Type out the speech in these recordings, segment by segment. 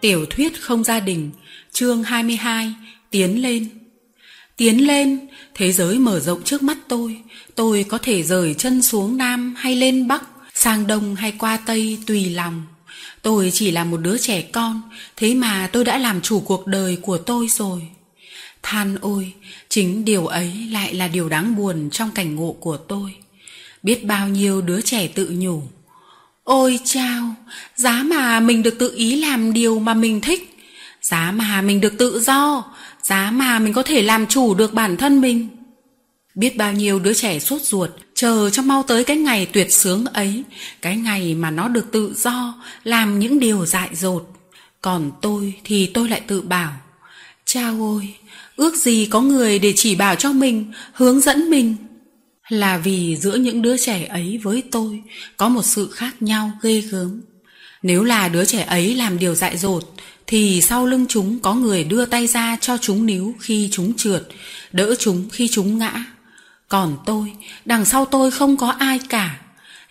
Tiểu thuyết không gia đình, chương 22, Tiến lên. Tiến lên, thế giới mở rộng trước mắt tôi, tôi có thể rời chân xuống Nam hay lên Bắc, sang Đông hay qua Tây tùy lòng. Tôi chỉ là một đứa trẻ con, thế mà tôi đã làm chủ cuộc đời của tôi rồi. Than ôi, chính điều ấy lại là điều đáng buồn trong cảnh ngộ của tôi. Biết bao nhiêu đứa trẻ tự nhủ. Ôi chao, giá mà mình được tự ý làm điều mà mình thích. Giá mà mình được tự do, giá mà mình có thể làm chủ được bản thân mình. Biết bao nhiêu đứa trẻ sốt ruột, chờ cho mau tới cái ngày tuyệt sướng ấy, cái ngày mà nó được tự do, làm những điều dại dột. Còn tôi thì tôi lại tự bảo, chao ôi, ước gì có người để chỉ bảo cho mình, hướng dẫn mình. Là vì giữa những đứa trẻ ấy với tôi có một sự khác nhau ghê gớm. Nếu là đứa trẻ ấy làm điều dại dột, thì sau lưng chúng có người đưa tay ra cho chúng níu khi chúng trượt, đỡ chúng khi chúng ngã. Còn tôi, đằng sau tôi không có ai cả.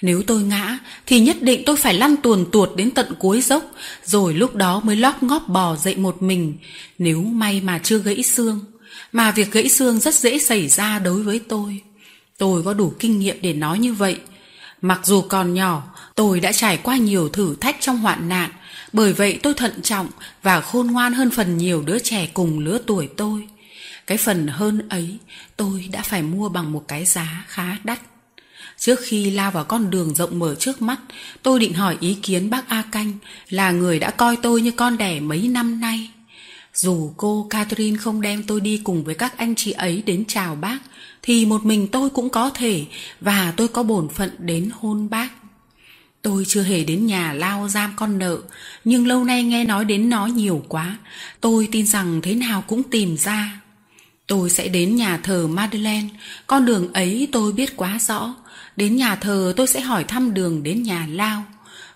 Nếu tôi ngã thì nhất định tôi phải lăn tuồn tuột đến tận cuối dốc, rồi lúc đó mới lóp ngóp bò dậy một mình, nếu may mà chưa gãy xương. Mà việc gãy xương rất dễ xảy ra đối với tôi. Tôi có đủ kinh nghiệm để nói như vậy. Mặc dù còn nhỏ, tôi đã trải qua nhiều thử thách trong hoạn nạn, bởi vậy tôi thận trọng và khôn ngoan hơn phần nhiều đứa trẻ cùng lứa tuổi tôi. Cái phần hơn ấy tôi đã phải mua bằng một cái giá khá đắt. Trước khi lao vào con đường rộng mở trước mắt, tôi định hỏi ý kiến bác A Canh là người đã coi tôi như con đẻ mấy năm nay. Dù cô Catherine không đem tôi đi cùng với các anh chị ấy đến chào bác, thì một mình tôi cũng có thể và tôi có bổn phận đến hôn bác. Tôi chưa hề đến nhà lao giam con nợ, nhưng lâu nay nghe nói đến nó nhiều quá, tôi tin rằng thế nào cũng tìm ra. Tôi sẽ đến nhà thờ Madeleine, con đường ấy tôi biết quá rõ. Đến nhà thờ tôi sẽ hỏi thăm đường đến nhà lao.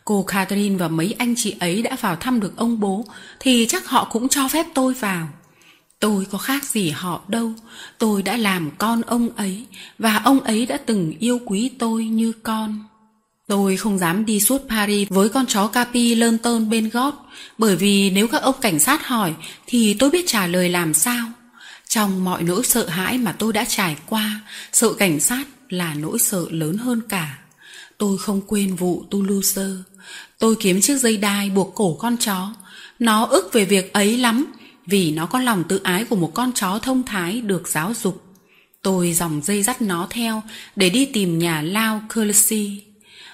Cô Catherine và mấy anh chị ấy đã vào thăm được ông bố, thì chắc họ cũng cho phép tôi vào. Tôi có khác gì họ đâu, tôi đã làm con ông ấy, và ông ấy đã từng yêu quý tôi như con. Tôi không dám đi suốt Paris với con chó Capi lơn tơn bên gót, bởi vì nếu các ông cảnh sát hỏi thì tôi biết trả lời làm sao. Trong mọi nỗi sợ hãi mà tôi đã trải qua, sợ cảnh sát là nỗi sợ lớn hơn cả. Tôi không quên vụ Toulouse. Tôi kiếm chiếc dây đai buộc cổ con chó. Nó ức về việc ấy lắm, vì nó có lòng tự ái của một con chó thông thái được giáo dục. Tôi dòng dây dắt nó theo để đi tìm nhà Lao Curlesi.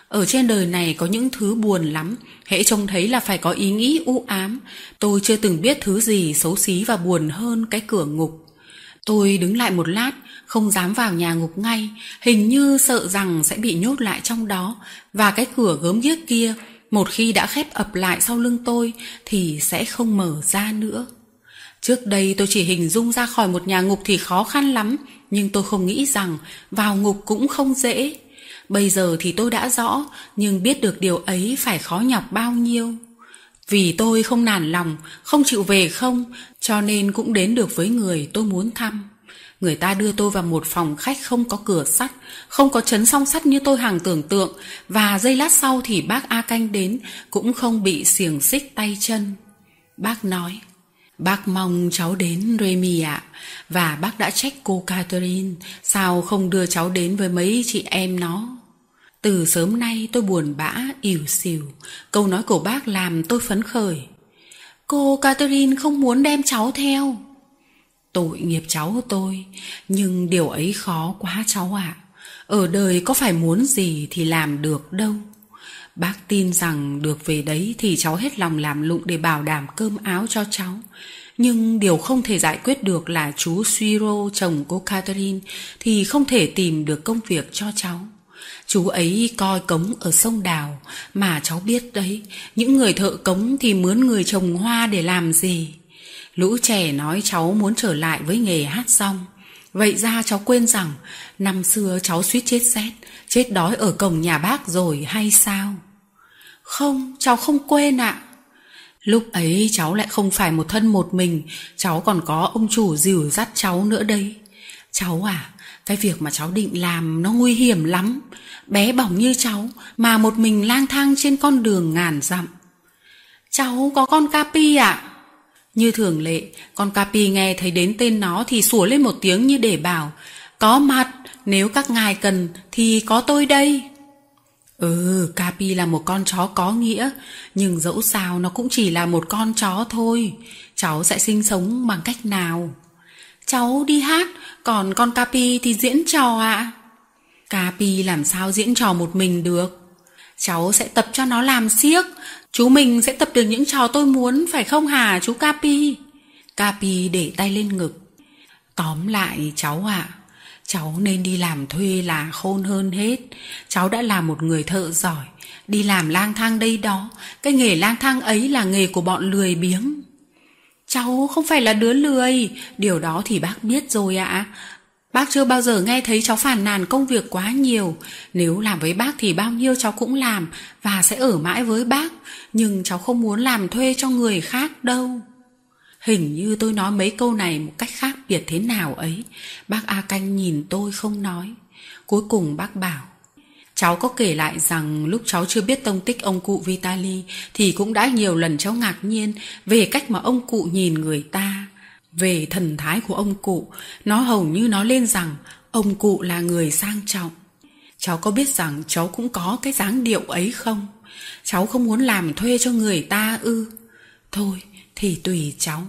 Ở trên đời này có những thứ buồn lắm, hễ trông thấy là phải có ý nghĩ u ám. Tôi chưa từng biết thứ gì xấu xí và buồn hơn cái cửa ngục. Tôi đứng lại một lát, không dám vào nhà ngục ngay, hình như sợ rằng sẽ bị nhốt lại trong đó, và cái cửa gớm ghiếc kia, một khi đã khép ập lại sau lưng tôi, thì sẽ không mở ra nữa. Trước đây tôi chỉ hình dung ra khỏi một nhà ngục thì khó khăn lắm, nhưng tôi không nghĩ rằng vào ngục cũng không dễ. Bây giờ thì tôi đã rõ, nhưng biết được điều ấy phải khó nhọc bao nhiêu. Vì tôi không nản lòng, không chịu về không, cho nên cũng đến được với người tôi muốn thăm. Người ta đưa tôi vào một phòng khách không có cửa sắt, không có chấn song sắt như tôi hàng tưởng tượng, và giây lát sau thì bác A Canh đến, cũng không bị xiềng xích tay chân. Bác nói, bác mong cháu đến Remy ạ, và bác đã trách cô Catherine, sao không đưa cháu đến với mấy chị em nó. Từ sớm nay tôi buồn bã, ỉu xìu, câu nói của bác làm tôi phấn khởi. Cô Catherine không muốn đem cháu theo. Tội nghiệp cháu tôi, nhưng điều ấy khó quá cháu ạ. À. Ở đời có phải muốn gì thì làm được đâu. Bác tin rằng được về đấy thì cháu hết lòng làm lụng để bảo đảm cơm áo cho cháu. Nhưng điều không thể giải quyết được là chú Suiro, chồng cô Catherine, thì không thể tìm được công việc cho cháu. Chú ấy coi cống ở sông Đào, mà cháu biết đấy, những người thợ cống thì mướn người trồng hoa để làm gì. Lũ trẻ nói cháu muốn trở lại với nghề hát xong. Vậy ra cháu quên rằng năm xưa cháu suýt chết rét, chết đói ở cổng nhà bác rồi hay sao? Không, cháu không quên ạ. Lúc ấy cháu lại không phải một thân một mình, cháu còn có ông chủ dìu dắt cháu nữa đây. Cháu à, cái việc mà cháu định làm nó nguy hiểm lắm. Bé bỏng như cháu mà một mình lang thang trên con đường ngàn dặm. Cháu có con Capi ạ. À? Như thường lệ, con Capi nghe thấy đến tên nó thì sủa lên một tiếng như để bảo, có mặt, nếu các ngài cần thì có tôi đây. Ừ, Capi là một con chó có nghĩa, nhưng dẫu sao nó cũng chỉ là một con chó thôi. Cháu sẽ sinh sống bằng cách nào? Cháu đi hát, còn con Capi thì diễn trò ạ. À? Capi làm sao diễn trò một mình được? Cháu sẽ tập cho nó làm siếc. Chú mình sẽ tập được những trò tôi muốn, phải không hả chú Capi? Capi để tay lên ngực. Tóm lại cháu ạ, à, cháu nên đi làm thuê là khôn hơn hết. Cháu đã là một người thợ giỏi, đi làm lang thang đây đó. Cái nghề lang thang ấy là nghề của bọn lười biếng. Cháu không phải là đứa lười, điều đó thì bác biết rồi ạ. À. Bác chưa bao giờ nghe thấy cháu phàn nàn công việc quá nhiều. Nếu làm với bác thì bao nhiêu cháu cũng làm và sẽ ở mãi với bác. Nhưng cháu không muốn làm thuê cho người khác đâu. Hình như tôi nói mấy câu này một cách khác biệt thế nào ấy. Bác A Canh nhìn tôi không nói. Cuối cùng bác bảo. Cháu có kể lại rằng lúc cháu chưa biết tông tích ông cụ Vitali thì cũng đã nhiều lần cháu ngạc nhiên về cách mà ông cụ nhìn người ta về thần thái của ông cụ, nó hầu như nói lên rằng ông cụ là người sang trọng. Cháu có biết rằng cháu cũng có cái dáng điệu ấy không? Cháu không muốn làm thuê cho người ta ư? Thôi thì tùy cháu.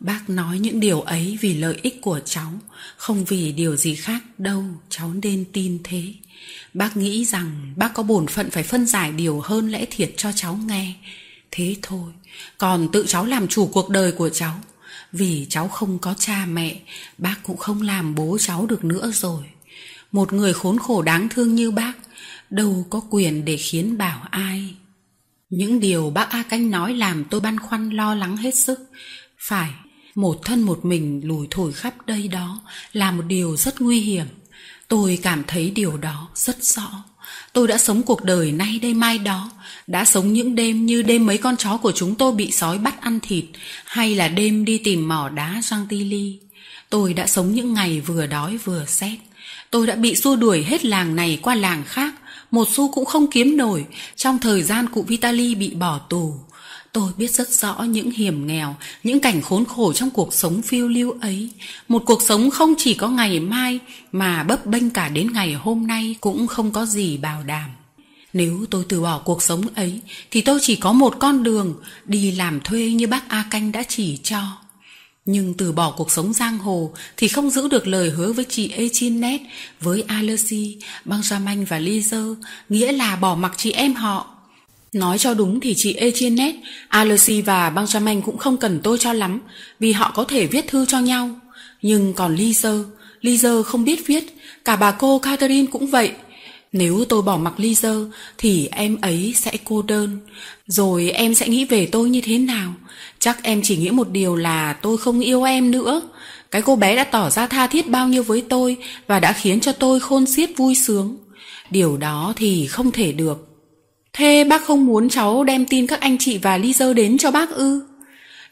Bác nói những điều ấy vì lợi ích của cháu, không vì điều gì khác đâu, cháu nên tin thế. Bác nghĩ rằng bác có bổn phận phải phân giải điều hơn lẽ thiệt cho cháu nghe. Thế thôi, còn tự cháu làm chủ cuộc đời của cháu vì cháu không có cha mẹ, bác cũng không làm bố cháu được nữa rồi. Một người khốn khổ đáng thương như bác, đâu có quyền để khiến bảo ai. Những điều bác A Canh nói làm tôi băn khoăn lo lắng hết sức. Phải, một thân một mình lùi thổi khắp đây đó là một điều rất nguy hiểm. Tôi cảm thấy điều đó rất rõ. Tôi đã sống cuộc đời nay đây mai đó, đã sống những đêm như đêm mấy con chó của chúng tôi bị sói bắt ăn thịt, hay là đêm đi tìm mỏ đá Giang Tôi đã sống những ngày vừa đói vừa xét. Tôi đã bị xua đuổi hết làng này qua làng khác, một xu cũng không kiếm nổi trong thời gian cụ Vitali bị bỏ tù. Tôi biết rất rõ những hiểm nghèo, những cảnh khốn khổ trong cuộc sống phiêu lưu ấy. Một cuộc sống không chỉ có ngày mai mà bấp bênh cả đến ngày hôm nay cũng không có gì bảo đảm. Nếu tôi từ bỏ cuộc sống ấy thì tôi chỉ có một con đường đi làm thuê như bác A Canh đã chỉ cho. Nhưng từ bỏ cuộc sống giang hồ thì không giữ được lời hứa với chị Echinet, với Alessi, Benjamin và Lizer, nghĩa là bỏ mặc chị em họ. Nói cho đúng thì chị Echinet, Alessi và Benjamin cũng không cần tôi cho lắm, vì họ có thể viết thư cho nhau. Nhưng còn Lizer, Lizer không biết viết, cả bà cô Catherine cũng vậy. Nếu tôi bỏ mặc Lizer thì em ấy sẽ cô đơn, rồi em sẽ nghĩ về tôi như thế nào? Chắc em chỉ nghĩ một điều là tôi không yêu em nữa. Cái cô bé đã tỏ ra tha thiết bao nhiêu với tôi và đã khiến cho tôi khôn xiết vui sướng. Điều đó thì không thể được. Thế bác không muốn cháu đem tin các anh chị và Lizer đến cho bác ư?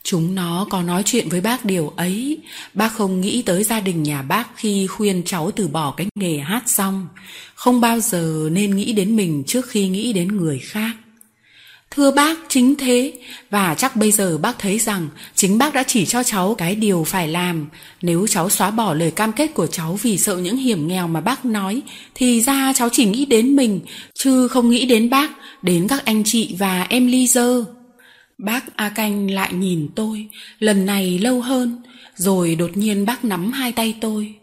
Chúng nó có nói chuyện với bác điều ấy. Bác không nghĩ tới gia đình nhà bác khi khuyên cháu từ bỏ cái nghề hát xong. Không bao giờ nên nghĩ đến mình trước khi nghĩ đến người khác. Thưa bác, chính thế. Và chắc bây giờ bác thấy rằng chính bác đã chỉ cho cháu cái điều phải làm. Nếu cháu xóa bỏ lời cam kết của cháu vì sợ những hiểm nghèo mà bác nói, thì ra cháu chỉ nghĩ đến mình, chứ không nghĩ đến bác, đến các anh chị và em ly dơ. Bác A Canh lại nhìn tôi, lần này lâu hơn, rồi đột nhiên bác nắm hai tay tôi.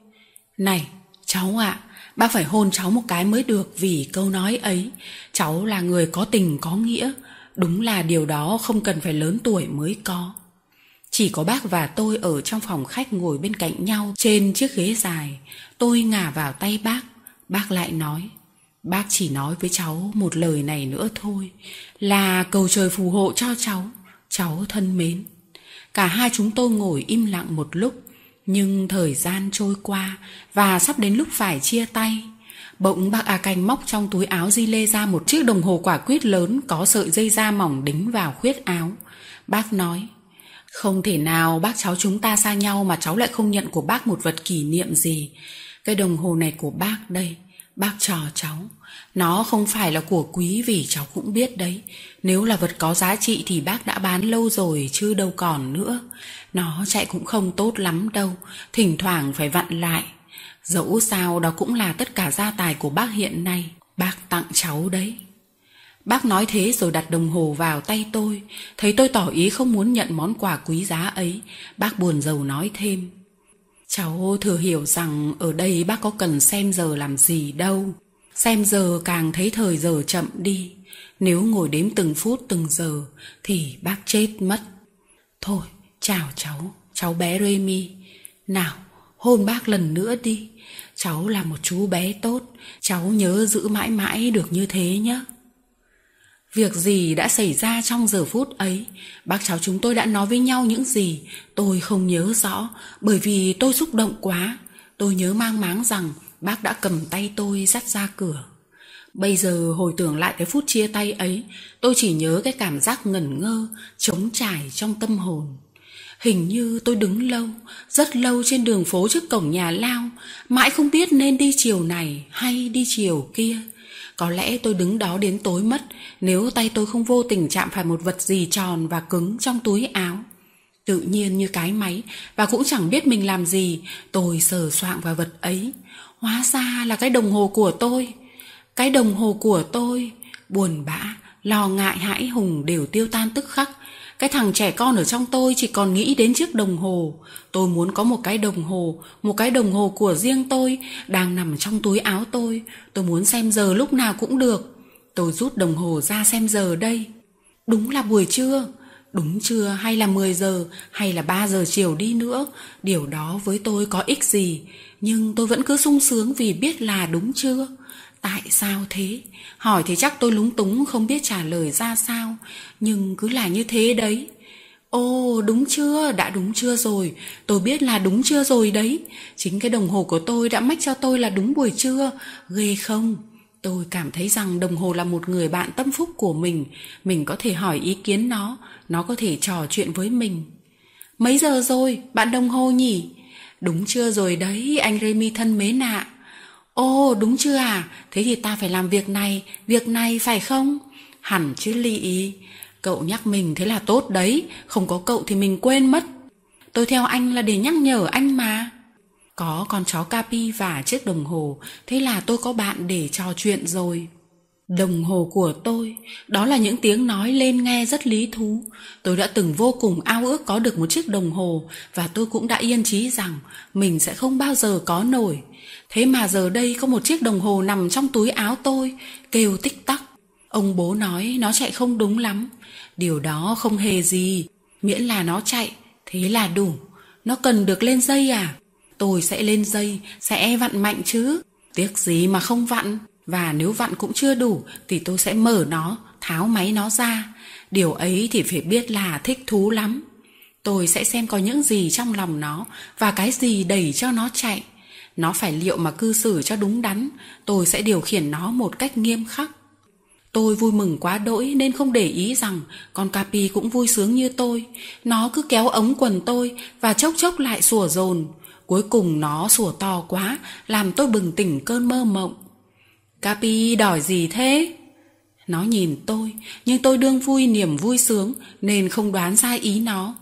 Này, cháu ạ, à, bác phải hôn cháu một cái mới được vì câu nói ấy. Cháu là người có tình có nghĩa, Đúng là điều đó không cần phải lớn tuổi mới có. Chỉ có bác và tôi ở trong phòng khách ngồi bên cạnh nhau trên chiếc ghế dài. Tôi ngả vào tay bác. Bác lại nói. Bác chỉ nói với cháu một lời này nữa thôi. Là cầu trời phù hộ cho cháu. Cháu thân mến. Cả hai chúng tôi ngồi im lặng một lúc. Nhưng thời gian trôi qua và sắp đến lúc phải chia tay. Bỗng bác A Canh móc trong túi áo di lê ra một chiếc đồng hồ quả quyết lớn có sợi dây da mỏng đính vào khuyết áo. Bác nói, không thể nào bác cháu chúng ta xa nhau mà cháu lại không nhận của bác một vật kỷ niệm gì. Cái đồng hồ này của bác đây, Bác trò cháu, nó không phải là của quý vì cháu cũng biết đấy. Nếu là vật có giá trị thì bác đã bán lâu rồi chứ đâu còn nữa. Nó chạy cũng không tốt lắm đâu, thỉnh thoảng phải vặn lại. Dẫu sao đó cũng là tất cả gia tài của bác hiện nay, bác tặng cháu đấy. Bác nói thế rồi đặt đồng hồ vào tay tôi, thấy tôi tỏ ý không muốn nhận món quà quý giá ấy, bác buồn rầu nói thêm. Cháu thừa hiểu rằng ở đây bác có cần xem giờ làm gì đâu. Xem giờ càng thấy thời giờ chậm đi. Nếu ngồi đếm từng phút từng giờ thì bác chết mất. Thôi, chào cháu, cháu bé Remy. Nào, hôn bác lần nữa đi. Cháu là một chú bé tốt, cháu nhớ giữ mãi mãi được như thế nhé. Việc gì đã xảy ra trong giờ phút ấy, bác cháu chúng tôi đã nói với nhau những gì, tôi không nhớ rõ, bởi vì tôi xúc động quá. Tôi nhớ mang máng rằng bác đã cầm tay tôi dắt ra cửa. Bây giờ hồi tưởng lại cái phút chia tay ấy, tôi chỉ nhớ cái cảm giác ngẩn ngơ, trống trải trong tâm hồn. Hình như tôi đứng lâu, rất lâu trên đường phố trước cổng nhà lao, mãi không biết nên đi chiều này hay đi chiều kia. Có lẽ tôi đứng đó đến tối mất nếu tay tôi không vô tình chạm phải một vật gì tròn và cứng trong túi áo. Tự nhiên như cái máy và cũng chẳng biết mình làm gì, tôi sờ soạng vào vật ấy. Hóa ra là cái đồng hồ của tôi. Cái đồng hồ của tôi, buồn bã, lo ngại hãi hùng đều tiêu tan tức khắc cái thằng trẻ con ở trong tôi chỉ còn nghĩ đến chiếc đồng hồ. Tôi muốn có một cái đồng hồ, một cái đồng hồ của riêng tôi, đang nằm trong túi áo tôi. Tôi muốn xem giờ lúc nào cũng được. Tôi rút đồng hồ ra xem giờ đây. Đúng là buổi trưa. Đúng trưa hay là 10 giờ hay là 3 giờ chiều đi nữa. Điều đó với tôi có ích gì. Nhưng tôi vẫn cứ sung sướng vì biết là đúng chưa. Tại sao thế? Hỏi thì chắc tôi lúng túng không biết trả lời ra sao, nhưng cứ là như thế đấy. Ồ, đúng chưa? Đã đúng chưa rồi. Tôi biết là đúng chưa rồi đấy. Chính cái đồng hồ của tôi đã mách cho tôi là đúng buổi trưa. Ghê không? Tôi cảm thấy rằng đồng hồ là một người bạn tâm phúc của mình. Mình có thể hỏi ý kiến nó. Nó có thể trò chuyện với mình. Mấy giờ rồi, bạn đồng hồ nhỉ? Đúng chưa rồi đấy, anh Remy thân mến ạ. Ồ đúng chưa à? Thế thì ta phải làm việc này Việc này phải không? Hẳn chứ lị. Cậu nhắc mình thế là tốt đấy Không có cậu thì mình quên mất. Tôi theo anh là để nhắc nhở anh mà. Có con chó Capi và chiếc đồng hồ Thế là tôi có bạn để trò chuyện rồi. Đồng hồ của tôi, đó là những tiếng nói lên nghe rất lý thú. Tôi đã từng vô cùng ao ước có được một chiếc đồng hồ và tôi cũng đã yên trí rằng mình sẽ không bao giờ có nổi. Thế mà giờ đây có một chiếc đồng hồ nằm trong túi áo tôi, kêu tích tắc. Ông bố nói nó chạy không đúng lắm. Điều đó không hề gì, miễn là nó chạy, thế là đủ. Nó cần được lên dây à? Tôi sẽ lên dây, sẽ vặn mạnh chứ. Tiếc gì mà không vặn. Và nếu vặn cũng chưa đủ thì tôi sẽ mở nó, tháo máy nó ra. Điều ấy thì phải biết là thích thú lắm. Tôi sẽ xem có những gì trong lòng nó và cái gì đẩy cho nó chạy. Nó phải liệu mà cư xử cho đúng đắn, tôi sẽ điều khiển nó một cách nghiêm khắc. Tôi vui mừng quá đỗi nên không để ý rằng con Capi cũng vui sướng như tôi. Nó cứ kéo ống quần tôi và chốc chốc lại sủa dồn. Cuối cùng nó sủa to quá, làm tôi bừng tỉnh cơn mơ mộng. Capi đòi gì thế? Nó nhìn tôi, nhưng tôi đương vui niềm vui sướng nên không đoán ra ý nó.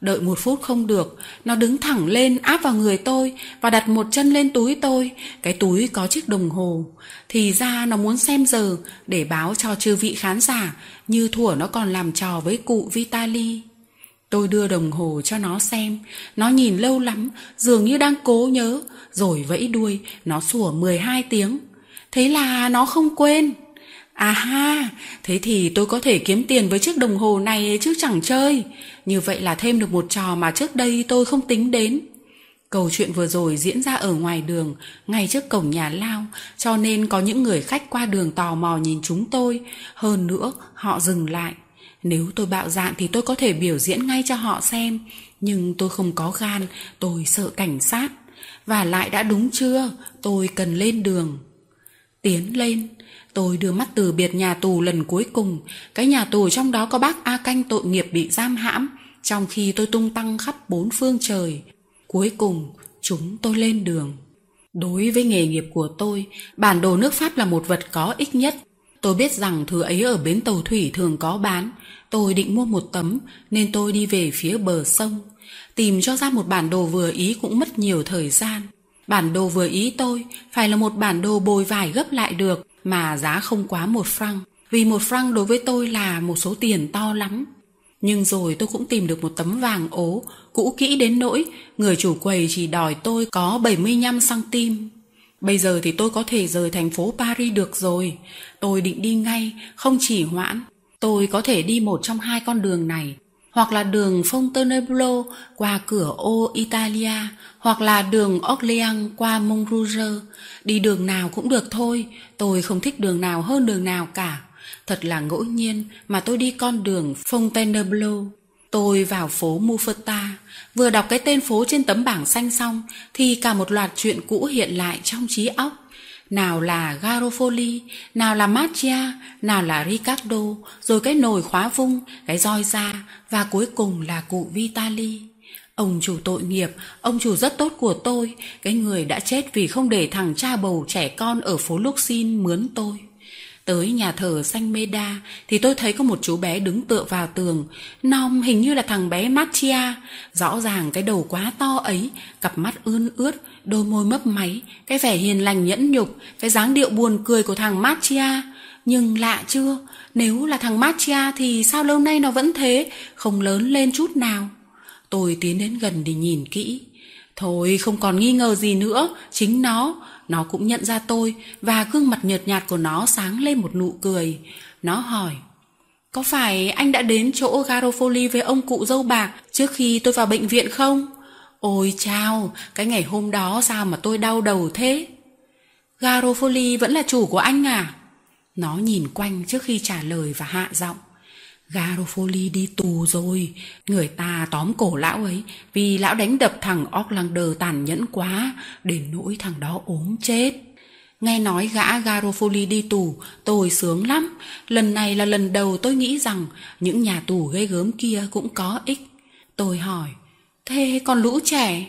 Đợi một phút không được, nó đứng thẳng lên áp vào người tôi và đặt một chân lên túi tôi, cái túi có chiếc đồng hồ. Thì ra nó muốn xem giờ để báo cho chư vị khán giả như thủa nó còn làm trò với cụ Vitali. Tôi đưa đồng hồ cho nó xem, nó nhìn lâu lắm, dường như đang cố nhớ, rồi vẫy đuôi, nó sủa 12 tiếng. Thế là nó không quên. À ha, thế thì tôi có thể kiếm tiền với chiếc đồng hồ này chứ chẳng chơi. Như vậy là thêm được một trò mà trước đây tôi không tính đến. Câu chuyện vừa rồi diễn ra ở ngoài đường, ngay trước cổng nhà lao, cho nên có những người khách qua đường tò mò nhìn chúng tôi. Hơn nữa, họ dừng lại. Nếu tôi bạo dạn thì tôi có thể biểu diễn ngay cho họ xem. Nhưng tôi không có gan, tôi sợ cảnh sát. Và lại đã đúng chưa, tôi cần lên đường. Tiến lên, tôi đưa mắt từ biệt nhà tù lần cuối cùng. Cái nhà tù trong đó có bác A Canh tội nghiệp bị giam hãm, trong khi tôi tung tăng khắp bốn phương trời. Cuối cùng, chúng tôi lên đường. Đối với nghề nghiệp của tôi, bản đồ nước Pháp là một vật có ích nhất. Tôi biết rằng thứ ấy ở bến tàu thủy thường có bán. Tôi định mua một tấm nên tôi đi về phía bờ sông. Tìm cho ra một bản đồ vừa ý cũng mất nhiều thời gian. Bản đồ vừa ý tôi phải là một bản đồ bồi vải gấp lại được mà giá không quá một franc. Vì một franc đối với tôi là một số tiền to lắm. Nhưng rồi tôi cũng tìm được một tấm vàng ố, cũ kỹ đến nỗi người chủ quầy chỉ đòi tôi có 75 cm. Bây giờ thì tôi có thể rời thành phố Paris được rồi. Tôi định đi ngay, không chỉ hoãn. Tôi có thể đi một trong hai con đường này, hoặc là đường Fontainebleau qua cửa ô Italia, hoặc là đường Orléans qua Montrouge. Đi đường nào cũng được thôi, tôi không thích đường nào hơn đường nào cả. Thật là ngẫu nhiên mà tôi đi con đường Fontainebleau. Tôi vào phố Mufata, vừa đọc cái tên phố trên tấm bảng xanh xong thì cả một loạt chuyện cũ hiện lại trong trí óc. Nào là Garofoli, nào là Mattia, nào là Ricardo, rồi cái nồi khóa vung, cái roi da và cuối cùng là cụ Vitali. Ông chủ tội nghiệp, ông chủ rất tốt của tôi, cái người đã chết vì không để thằng cha bầu trẻ con ở phố Luxin mướn tôi. Tới nhà thờ Xanh Mê Đa thì tôi thấy có một chú bé đứng tựa vào tường. Nom hình như là thằng bé Mattia. Rõ ràng cái đầu quá to ấy, cặp mắt ươn ướt, đôi môi mấp máy, cái vẻ hiền lành nhẫn nhục, cái dáng điệu buồn cười của thằng Mattia. Nhưng lạ chưa, nếu là thằng Mattia thì sao lâu nay nó vẫn thế, không lớn lên chút nào. Tôi tiến đến gần để nhìn kỹ. Thôi không còn nghi ngờ gì nữa, chính nó, nó cũng nhận ra tôi và gương mặt nhợt nhạt của nó sáng lên một nụ cười. Nó hỏi, có phải anh đã đến chỗ Garofoli với ông cụ dâu bạc trước khi tôi vào bệnh viện không? Ôi chao, cái ngày hôm đó sao mà tôi đau đầu thế? Garofoli vẫn là chủ của anh à? Nó nhìn quanh trước khi trả lời và hạ giọng. Garofoli đi tù rồi, người ta tóm cổ lão ấy vì lão đánh đập thằng Orlander tàn nhẫn quá, đến nỗi thằng đó ốm chết. Nghe nói gã Garofoli đi tù, tôi sướng lắm. Lần này là lần đầu tôi nghĩ rằng những nhà tù ghê gớm kia cũng có ích. Tôi hỏi, thế còn lũ trẻ?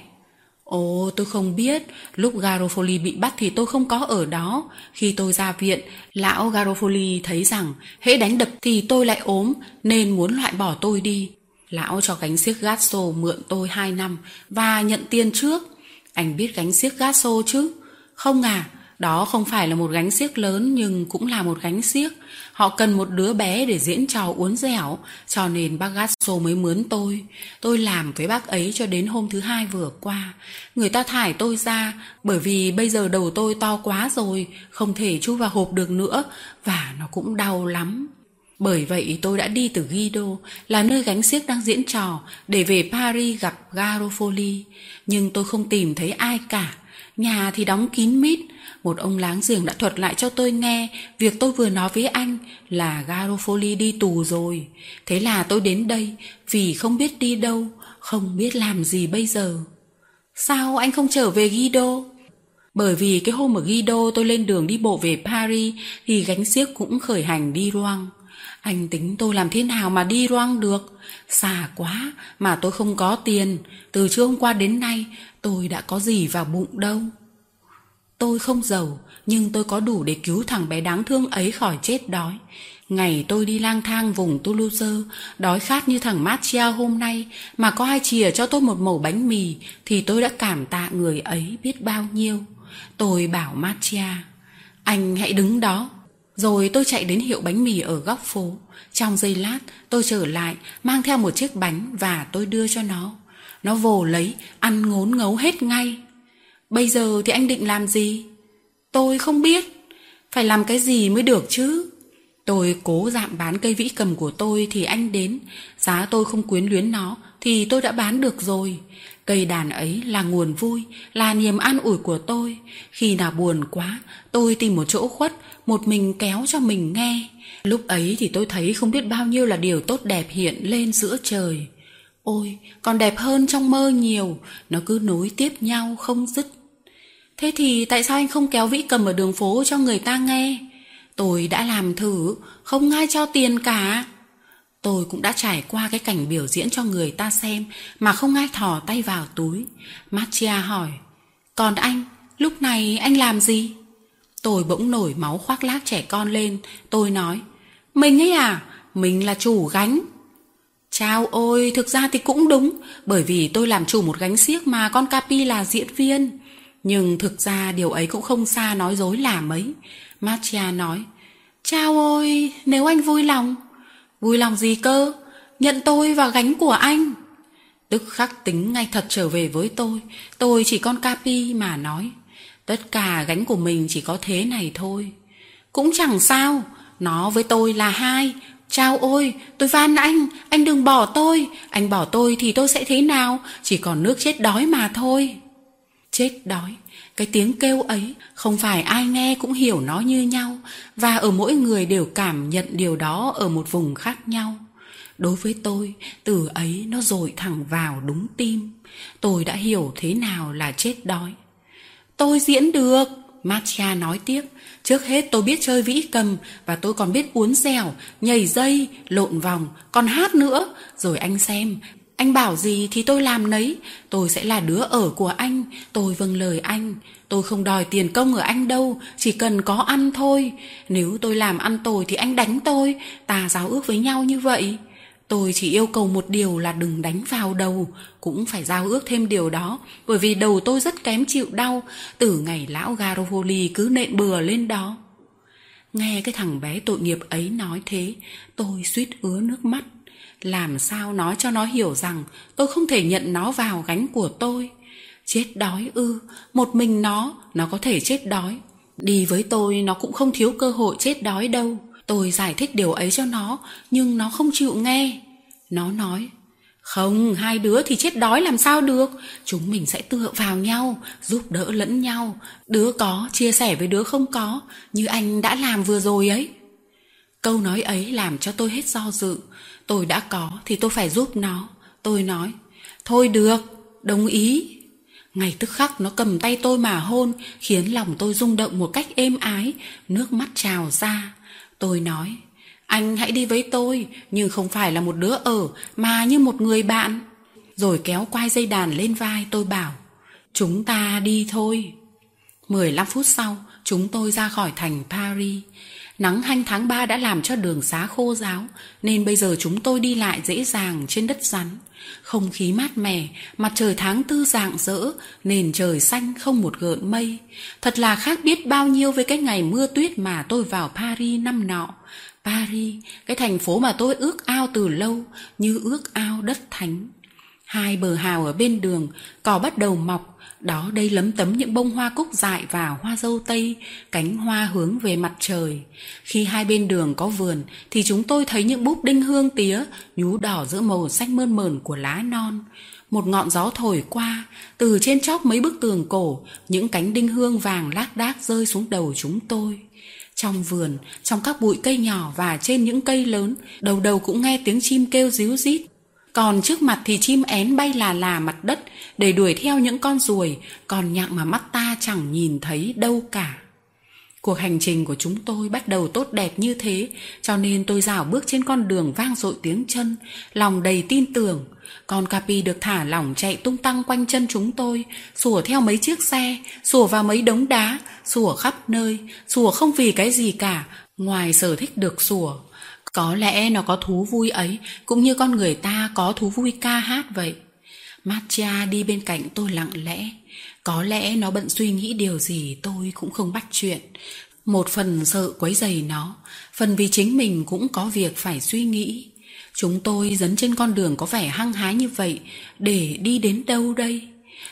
Ồ, tôi không biết, lúc Garofoli bị bắt thì tôi không có ở đó. Khi tôi ra viện, lão Garofoli thấy rằng hễ đánh đập thì tôi lại ốm, nên muốn loại bỏ tôi đi. Lão cho gánh xiếc Gasso mượn tôi 2 năm và nhận tiền trước. Anh biết gánh xiếc Gasso chứ? Không à, đó không phải là một gánh xiếc lớn nhưng cũng là một gánh xiếc. Họ cần một đứa bé để diễn trò uốn dẻo, cho nên bác Gasso mới mướn tôi. Tôi làm với bác ấy cho đến hôm thứ hai vừa qua. Người ta thải tôi ra bởi vì bây giờ đầu tôi to quá rồi, không thể chui vào hộp được nữa và nó cũng đau lắm. Bởi vậy tôi đã đi từ Guido, là nơi gánh xiếc đang diễn trò, để về Paris gặp Garofoli. Nhưng tôi không tìm thấy ai cả. Nhà thì đóng kín mít, một ông láng giềng đã thuật lại cho tôi nghe việc tôi vừa nói với anh là Garofoli đi tù rồi. Thế là tôi đến đây vì không biết đi đâu, không biết làm gì bây giờ. Sao anh không trở về Guido? Bởi vì cái hôm ở Guido tôi lên đường đi bộ về Paris thì gánh xiếc cũng khởi hành đi Rouen. Anh tính tôi làm thế nào mà đi Rouen được? Xa quá mà tôi không có tiền. Từ trưa hôm qua đến nay tôi đã có gì vào bụng đâu. Tôi không giàu, nhưng tôi có đủ để cứu thằng bé đáng thương ấy khỏi chết đói. Ngày tôi đi lang thang vùng Toulouse, đói khát như thằng Matia hôm nay, mà có ai chìa cho tôi một mẩu bánh mì, thì tôi đã cảm tạ người ấy biết bao nhiêu. Tôi bảo Matia, anh hãy đứng đó. Rồi tôi chạy đến hiệu bánh mì ở góc phố. Trong giây lát, tôi trở lại, mang theo một chiếc bánh và tôi đưa cho nó. Nó vồ lấy, ăn ngốn ngấu hết ngay. Bây giờ thì anh định làm gì? Tôi không biết. Phải làm cái gì mới được chứ? Tôi cố dạm bán cây vĩ cầm của tôi thì anh đến. Giá tôi không quyến luyến nó thì tôi đã bán được rồi. Cây đàn ấy là nguồn vui, là niềm an ủi của tôi. Khi nào buồn quá, tôi tìm một chỗ khuất, một mình kéo cho mình nghe. Lúc ấy thì tôi thấy không biết bao nhiêu là điều tốt đẹp hiện lên giữa trời. Ôi, còn đẹp hơn trong mơ nhiều, nó cứ nối tiếp nhau không dứt. Thế thì tại sao anh không kéo vĩ cầm ở đường phố cho người ta nghe? Tôi đã làm thử, không ai cho tiền cả. Tôi cũng đã trải qua cái cảnh biểu diễn cho người ta xem mà không ai thò tay vào túi. Matia hỏi, còn anh, lúc này anh làm gì? Tôi bỗng nổi máu khoác lác trẻ con lên. Tôi nói, mình ấy à, mình là chủ gánh. Chao ôi, thực ra thì cũng đúng, bởi vì tôi làm chủ một gánh xiếc mà con Capi là diễn viên. Nhưng thực ra điều ấy cũng không xa nói dối là mấy. matia nói, Chao ôi, nếu anh vui lòng. Vui lòng gì cơ? Nhận tôi vào gánh của anh. Tức khắc tính ngay thật trở về với tôi. Tôi chỉ con Capi mà nói. Tất cả gánh của mình chỉ có thế này thôi. Cũng chẳng sao, nó với tôi là hai. Chao ôi, tôi van anh, anh đừng bỏ tôi. Anh bỏ tôi thì tôi sẽ thế nào? Chỉ còn nước chết đói mà thôi. Chết đói, cái tiếng kêu ấy không phải ai nghe cũng hiểu nó như nhau và ở mỗi người đều cảm nhận điều đó ở một vùng khác nhau. Đối với tôi, từ ấy nó dội thẳng vào đúng tim. Tôi đã hiểu thế nào là chết đói. Tôi diễn được, Matcha nói tiếp. Trước hết tôi biết chơi vĩ cầm và tôi còn biết uốn dẻo, nhảy dây, lộn vòng, còn hát nữa. Rồi anh xem, anh bảo gì thì tôi làm nấy. Tôi sẽ là đứa ở của anh, tôi vâng lời anh. Tôi không đòi tiền công ở anh đâu, chỉ cần có ăn thôi. Nếu tôi làm ăn tồi thì anh đánh tôi, ta giáo ước với nhau như vậy. Tôi chỉ yêu cầu một điều là đừng đánh vào đầu, cũng phải giao ước thêm điều đó, bởi vì đầu tôi rất kém chịu đau, từ ngày lão Garovoli cứ nện bừa lên đó. Nghe cái thằng bé tội nghiệp ấy nói thế, tôi suýt ứa nước mắt. Làm sao nói cho nó hiểu rằng tôi không thể nhận nó vào gánh của tôi. Chết đói ư, một mình nó, nó có thể chết đói. Đi với tôi nó cũng không thiếu cơ hội chết đói đâu. Tôi giải thích điều ấy cho nó, nhưng nó không chịu nghe. Nó nói, không, hai đứa thì chết đói làm sao được. Chúng mình sẽ tựa vào nhau, giúp đỡ lẫn nhau. Đứa có, chia sẻ với đứa không có, như anh đã làm vừa rồi ấy. Câu nói ấy làm cho tôi hết do dự. Tôi đã có thì tôi phải giúp nó. Tôi nói, thôi được, đồng ý. ngày tức khắc nó cầm tay tôi mà hôn, khiến lòng tôi rung động một cách êm ái, nước mắt trào ra. Tôi nói, anh hãy đi với tôi, nhưng không phải là một đứa ở, mà như một người bạn. Rồi kéo quai dây đàn lên vai tôi bảo, chúng ta đi thôi. 15 phút sau, chúng tôi ra khỏi thành Paris. Nắng hanh tháng 3 đã làm cho đường xá khô ráo, nên bây giờ chúng tôi đi lại dễ dàng trên đất rắn. Không khí mát mẻ, mặt trời tháng tư rạng rỡ, nền trời xanh không một gợn mây. Thật là khác biết bao nhiêu với cái ngày mưa tuyết mà tôi vào Paris năm nọ. Paris, cái thành phố mà tôi ước ao từ lâu, như ước ao đất thánh. Hai bờ hào ở bên đường, cỏ bắt đầu mọc, đó đây lấm tấm những bông hoa cúc dại và hoa dâu tây, cánh hoa hướng về mặt trời. Khi hai bên đường có vườn, thì chúng tôi thấy những búp đinh hương tía, nhú đỏ giữa màu xanh mơn mờn của lá non. Một ngọn gió thổi qua, từ trên chóp mấy bức tường cổ, những cánh đinh hương vàng lác đác rơi xuống đầu chúng tôi. Trong vườn, trong các bụi cây nhỏ và trên những cây lớn, đầu đầu cũng nghe tiếng chim kêu ríu rít. Còn trước mặt thì chim én bay là là mặt đất để đuổi theo những con ruồi, còn nhặng mà mắt ta chẳng nhìn thấy đâu cả. Cuộc hành trình của chúng tôi bắt đầu tốt đẹp như thế, cho nên tôi rảo bước trên con đường vang dội tiếng chân, lòng đầy tin tưởng. Con Capi được thả lỏng chạy tung tăng quanh chân chúng tôi, sủa theo mấy chiếc xe, sủa vào mấy đống đá, sủa khắp nơi, sủa không vì cái gì cả, ngoài sở thích được sủa. Có lẽ nó có thú vui ấy, cũng như con người ta có thú vui ca hát vậy. Matcha đi bên cạnh tôi lặng lẽ. Có lẽ nó bận suy nghĩ điều gì tôi cũng không bắt chuyện. Một phần sợ quấy dày nó, phần vì chính mình cũng có việc phải suy nghĩ. Chúng tôi dấn trên con đường có vẻ hăng hái như vậy, để đi đến đâu đây?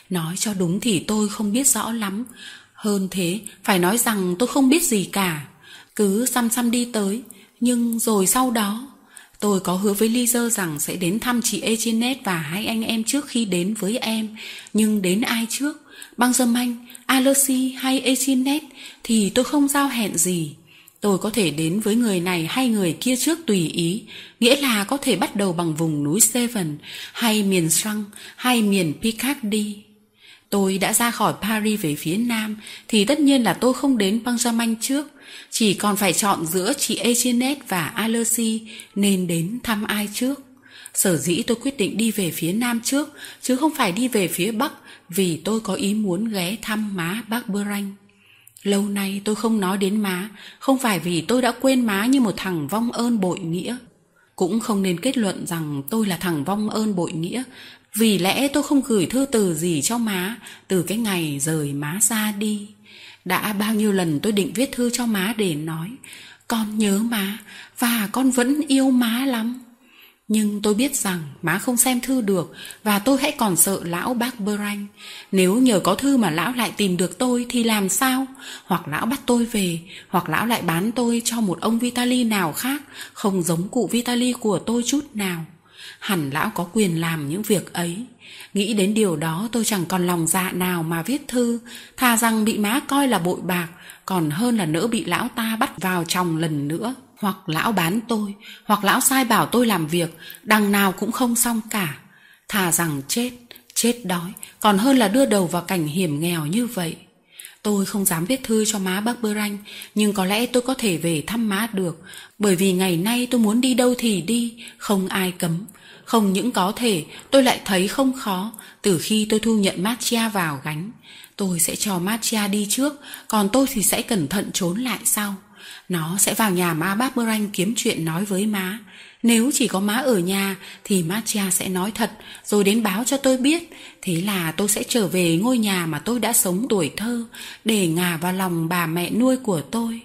Nói cho đúng thì tôi không biết rõ lắm. Hơn thế, phải nói rằng tôi không biết gì cả. Cứ xăm xăm đi tới, nhưng rồi sau đó Tôi có hứa với Lizer rằng sẽ đến thăm chị Echinet và hai anh em trước khi đến với em. Nhưng đến ai trước? Băng Dâm Anh, Alersi hay Echinet thì tôi không giao hẹn gì. Tôi có thể đến với người này hay người kia trước tùy ý, nghĩa là có thể bắt đầu bằng vùng núi Seven, hay miền Săng, hay miền Picardy. Tôi đã ra khỏi Paris về phía Nam, thì tất nhiên là tôi không đến Benjamin trước, chỉ còn phải chọn giữa chị Echinet và Alessi nên đến thăm ai trước. Sở dĩ tôi quyết định đi về phía Nam trước, chứ không phải đi về phía Bắc, vì tôi có ý muốn ghé thăm má bác Bơ Ranh. Lâu nay tôi không nói đến má, không phải vì tôi đã quên má như một thằng vong ơn bội nghĩa. Cũng không nên kết luận rằng tôi là thằng vong ơn bội nghĩa, vì lẽ tôi không gửi thư từ gì cho má từ cái ngày rời má ra đi. Đã bao nhiêu lần tôi định viết thư cho má để nói, con nhớ má và con vẫn yêu má lắm. Nhưng tôi biết rằng má không xem thư được và tôi hãy còn sợ lão bác Bơ Ranh. Nếu nhờ có thư mà lão lại tìm được tôi thì làm sao? Hoặc lão bắt tôi về, hoặc lão lại bán tôi cho một ông Vitali nào khác, không giống cụ Vitali của tôi chút nào. Hẳn lão có quyền làm những việc ấy. Nghĩ đến điều đó tôi chẳng còn lòng dạ nào mà viết thư, thà rằng bị má coi là bội bạc, còn hơn là nỡ bị lão ta bắt vào chồng lần nữa. Hoặc lão bán tôi hoặc lão sai bảo tôi làm việc đằng nào cũng không xong cả. Thà rằng chết chết đói còn hơn là đưa đầu vào cảnh hiểm nghèo như vậy. Tôi không dám viết thư cho má bác bơ ranh nhưng có lẽ tôi có thể về thăm má được. Bởi vì ngày nay tôi muốn đi đâu thì đi không ai cấm không những có thể, tôi lại thấy không khó từ khi tôi thu nhận Matcha vào gánh, tôi sẽ cho Matcha đi trước, còn tôi thì sẽ cẩn thận trốn lại sau nó sẽ vào nhà má bác Branh kiếm chuyện nói với má. Nếu chỉ có má ở nhà, thì Matia sẽ nói thật, rồi đến báo cho tôi biết. Thế là tôi sẽ trở về ngôi nhà mà tôi đã sống tuổi thơ, để ngả vào lòng bà mẹ nuôi của tôi.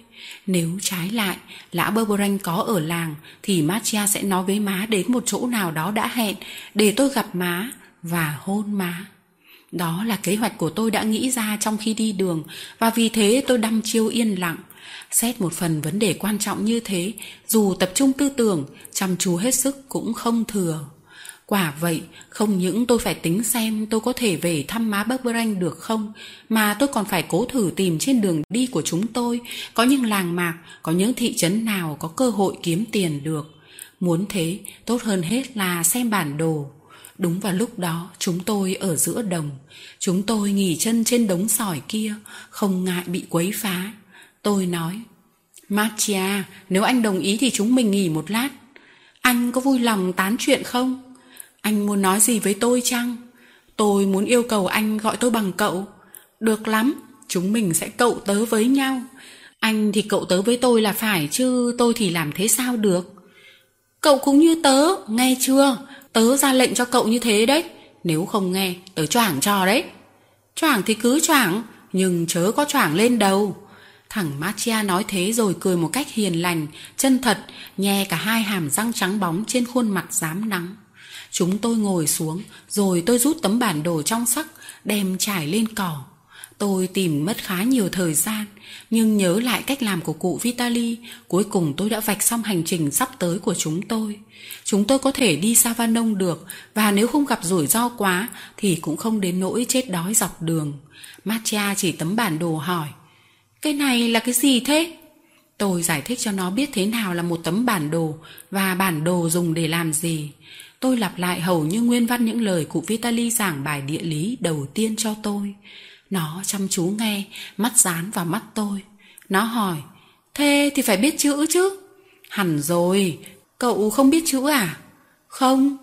Nếu trái lại, lão Berberanh có ở làng thì Matia sẽ nói với má đến một chỗ nào đó đã hẹn để tôi gặp má và hôn má. Đó là kế hoạch của tôi đã nghĩ ra trong khi đi đường và vì thế tôi đăm chiêu yên lặng xét một phần vấn đề quan trọng như thế dù tập trung tư tưởng chăm chú hết sức cũng không thừa quả vậy không những tôi phải tính xem tôi có thể về thăm má bác branh được không mà tôi còn phải cố thử tìm trên đường đi của chúng tôi. Có những làng mạc có những thị trấn nào có cơ hội kiếm tiền được. Muốn thế tốt hơn hết là xem bản đồ. Đúng vào lúc đó chúng tôi ở giữa đồng. Chúng tôi nghỉ chân trên đống sỏi kia không ngại bị quấy phá. Tôi nói, Matia, nếu anh đồng ý thì chúng mình nghỉ một lát. Anh có vui lòng tán chuyện không? Anh muốn nói gì với tôi chăng? Tôi muốn yêu cầu anh gọi tôi bằng cậu. Được lắm, chúng mình sẽ cậu tớ với nhau. Anh thì cậu tớ với tôi là phải chứ tôi thì làm thế sao được? Cậu cũng như tớ, nghe chưa? Tớ ra lệnh cho cậu như thế đấy. Nếu không nghe, tớ choảng cho đấy. Choảng thì cứ choảng, nhưng chớ có choảng lên đầu. Thằng Machia nói thế rồi cười một cách hiền lành, chân thật, nhè cả hai hàm răng trắng bóng trên khuôn mặt dám nắng. Chúng tôi ngồi xuống, rồi tôi rút tấm bản đồ trong sắc, đem trải lên cỏ. Tôi tìm mất khá nhiều thời gian, nhưng nhớ lại cách làm của cụ Vitali, cuối cùng tôi đã vạch xong hành trình sắp tới của chúng tôi. Chúng tôi có thể đi Savanong được, và nếu không gặp rủi ro quá, thì cũng không đến nỗi chết đói dọc đường. Matcha chỉ tấm bản đồ hỏi, cái này là cái gì thế? Tôi giải thích cho nó biết thế nào là một tấm bản đồ và bản đồ dùng để làm gì. Tôi lặp lại hầu như nguyên văn những lời cụ Vitali giảng bài địa lý đầu tiên cho tôi. Nó chăm chú nghe, mắt dán vào mắt tôi. Nó hỏi, thế thì phải biết chữ chứ? Hẳn rồi, cậu không biết chữ à? Không.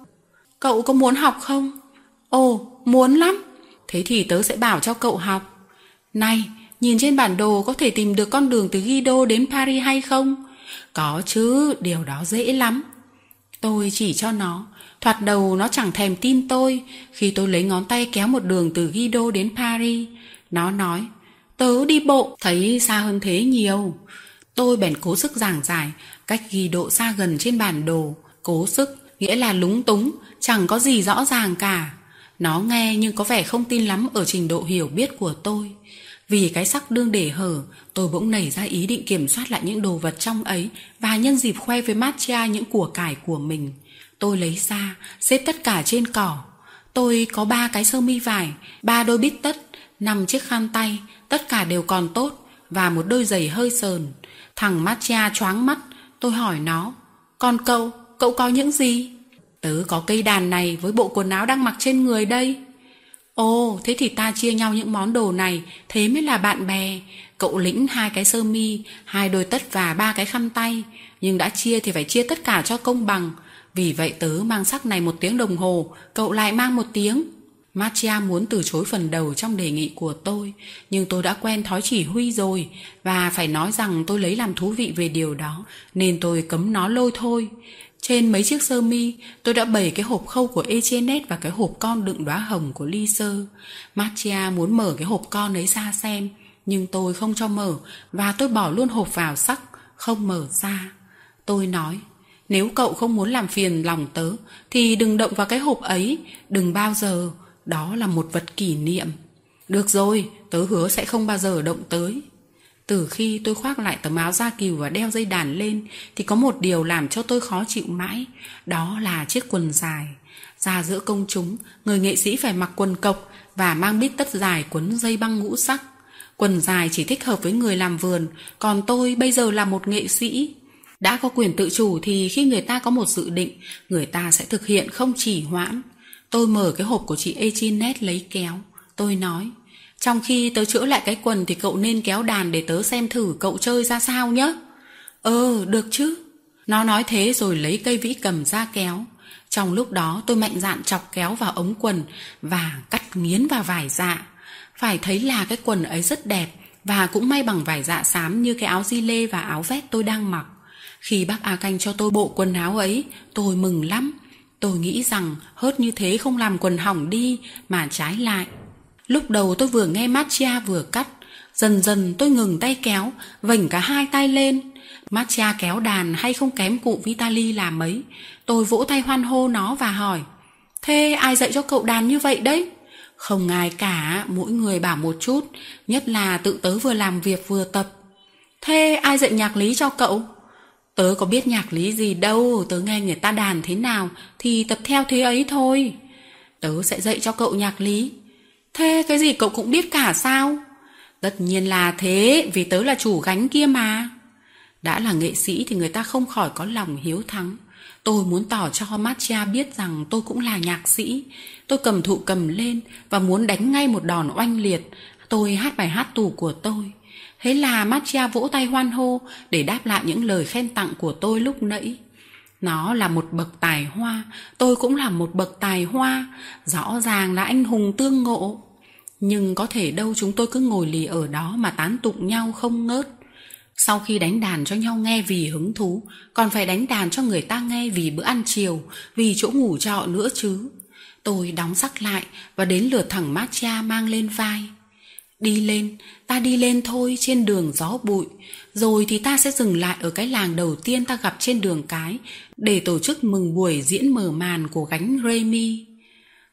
Cậu có muốn học không? Ồ, muốn lắm. Thế thì tớ sẽ bảo cho cậu học. Này, Nhìn trên bản đồ có thể tìm được con đường từ Guido đến Paris hay không? Có chứ, điều đó dễ lắm. Tôi chỉ cho nó, thoạt đầu nó chẳng thèm tin tôi khi tôi lấy ngón tay kéo một đường từ Guido đến Paris. Nó nói, tớ đi bộ, thấy xa hơn thế nhiều. Tôi bèn cố sức giảng giải cách ghi độ xa gần trên bản đồ. Cố sức nghĩa là lúng túng, chẳng có gì rõ ràng cả. Nó nghe nhưng có vẻ không tin lắm ở trình độ hiểu biết của tôi. Vì cái sắc đương để hở, tôi bỗng nảy ra ý định kiểm soát lại những đồ vật trong ấy và nhân dịp khoe với Matcha những của cải của mình. Tôi lấy ra, xếp tất cả trên cỏ. Tôi có ba cái sơ mi vải, ba đôi bít tất, năm chiếc khăn tay, tất cả đều còn tốt và một đôi giày hơi sờn. Thằng Matcha choáng mắt, tôi hỏi nó, còn cậu, cậu có những gì? Tớ có cây đàn này với bộ quần áo đang mặc trên người đây. Ồ, thế thì ta chia nhau những món đồ này, thế mới là bạn bè. Cậu lĩnh hai cái sơ mi, hai đôi tất và ba cái khăn tay. Nhưng đã chia thì phải chia tất cả cho công bằng. Vì vậy tớ mang sắc này một tiếng đồng hồ, cậu lại mang một tiếng. Machia muốn từ chối phần đầu trong đề nghị của tôi, nhưng tôi đã quen thói chỉ huy rồi, và phải nói rằng tôi lấy làm thú vị về điều đó, nên tôi cấm nó lôi thôi. Trên mấy chiếc sơ mi, tôi đã bày cái hộp khâu của Echenet và cái hộp con đựng đóa hồng của Ly Sơ. Machia muốn mở cái hộp con ấy ra xem, nhưng tôi không cho mở, và tôi bỏ luôn hộp vào sắc, không mở ra. Tôi nói, nếu cậu không muốn làm phiền lòng tớ, thì đừng động vào cái hộp ấy, đừng bao giờ, đó là một vật kỷ niệm. Được rồi, tớ hứa sẽ không bao giờ động tới. Từ khi tôi khoác lại tấm áo da cừu và đeo dây đàn lên thì có một điều làm cho tôi khó chịu mãi, đó là chiếc quần dài. Ra giữa công chúng, người nghệ sĩ phải mặc quần cộc và mang bít tất dài quấn dây băng ngũ sắc. Quần dài chỉ thích hợp với người làm vườn, còn tôi bây giờ là một nghệ sĩ. Đã có quyền tự chủ thì khi người ta có một dự định, người ta sẽ thực hiện không chỉ hoãn. Tôi mở cái hộp của chị Echinet lấy kéo. Tôi nói, trong khi tớ chữa lại cái quần thì cậu nên kéo đàn để tớ xem thử cậu chơi ra sao nhé. Ờ, được chứ. Nó nói thế rồi lấy cây vĩ cầm ra kéo. Trong lúc đó tôi mạnh dạn chọc kéo vào ống quần và cắt nghiến vào vải dạ. Phải thấy là cái quần ấy rất đẹp và cũng may bằng vải dạ xám như cái áo di lê và áo vest tôi đang mặc. Khi bác A Canh cho tôi bộ quần áo ấy, tôi mừng lắm. Tôi nghĩ rằng hớt như thế không làm quần hỏng đi mà trái lại. Lúc đầu tôi vừa nghe Matcha vừa cắt, dần dần tôi ngừng tay kéo, vảnh cả hai tay lên. Matcha kéo đàn hay không kém cụ Vitali là mấy. Tôi vỗ tay hoan hô nó và hỏi, thế ai dạy cho cậu đàn như vậy đấy? Không ai cả, mỗi người bảo một chút, nhất là tự tớ vừa làm việc vừa tập. Thế ai dạy nhạc lý cho cậu? Tớ có biết nhạc lý gì đâu, tớ nghe người ta đàn thế nào thì tập theo thế ấy thôi. Tớ sẽ dạy cho cậu nhạc lý. Thế cái gì cậu cũng biết cả sao? Tất nhiên là thế, vì tớ là chủ gánh kia mà. Đã là nghệ sĩ thì người ta không khỏi có lòng hiếu thắng. Tôi muốn tỏ cho Matcha biết rằng tôi cũng là nhạc sĩ. Tôi cầm thụ cầm lên và muốn đánh ngay một đòn oanh liệt. Tôi hát bài hát tù của tôi. Thế là Matia vỗ tay hoan hô để đáp lại những lời khen tặng của tôi lúc nãy. Nó là một bậc tài hoa, tôi cũng là một bậc tài hoa, rõ ràng là anh hùng tương ngộ. Nhưng có thể đâu chúng tôi cứ ngồi lì ở đó mà tán tụng nhau không ngớt. Sau khi đánh đàn cho nhau nghe vì hứng thú, còn phải đánh đàn cho người ta nghe vì bữa ăn chiều, vì chỗ ngủ trọ nữa chứ. Tôi đóng sắc lại và đến lượt thằng Matia mang lên vai. Đi lên, ta đi lên thôi trên đường gió bụi, rồi thì ta sẽ dừng lại ở cái làng đầu tiên ta gặp trên đường cái để tổ chức mừng buổi diễn mở màn của gánh Remy.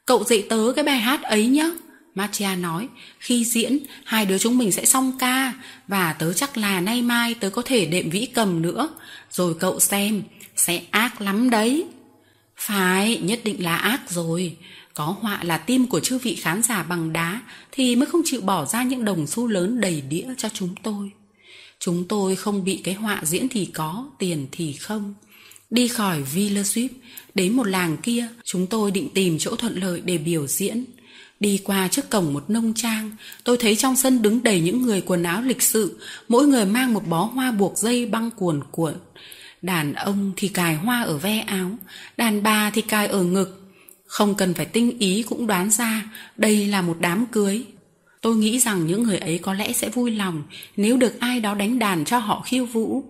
Cậu dạy tớ cái bài hát ấy nhé. Matia nói, khi diễn, hai đứa chúng mình sẽ xong ca, và tớ chắc là nay mai tớ có thể đệm vĩ cầm nữa, rồi cậu xem, sẽ ác lắm đấy. Phải, nhất định là ác rồi. Có họa là tim của chư vị khán giả bằng đá thì mới không chịu bỏ ra những đồng xu lớn đầy đĩa cho chúng tôi. Chúng tôi không bị cái họa diễn thì có, tiền thì không. Đi khỏi Villasuip, đến một làng kia, chúng tôi định tìm chỗ thuận lợi để biểu diễn. Đi qua trước cổng một nông trang, tôi thấy trong sân đứng đầy những người quần áo lịch sự, mỗi người mang một bó hoa buộc dây băng cuồn cuộn. Đàn ông thì cài hoa ở ve áo, đàn bà thì cài ở ngực, không cần phải tinh ý cũng đoán ra đây là một đám cưới. Tôi nghĩ rằng những người ấy có lẽ sẽ vui lòng nếu được ai đó đánh đàn cho họ khiêu vũ.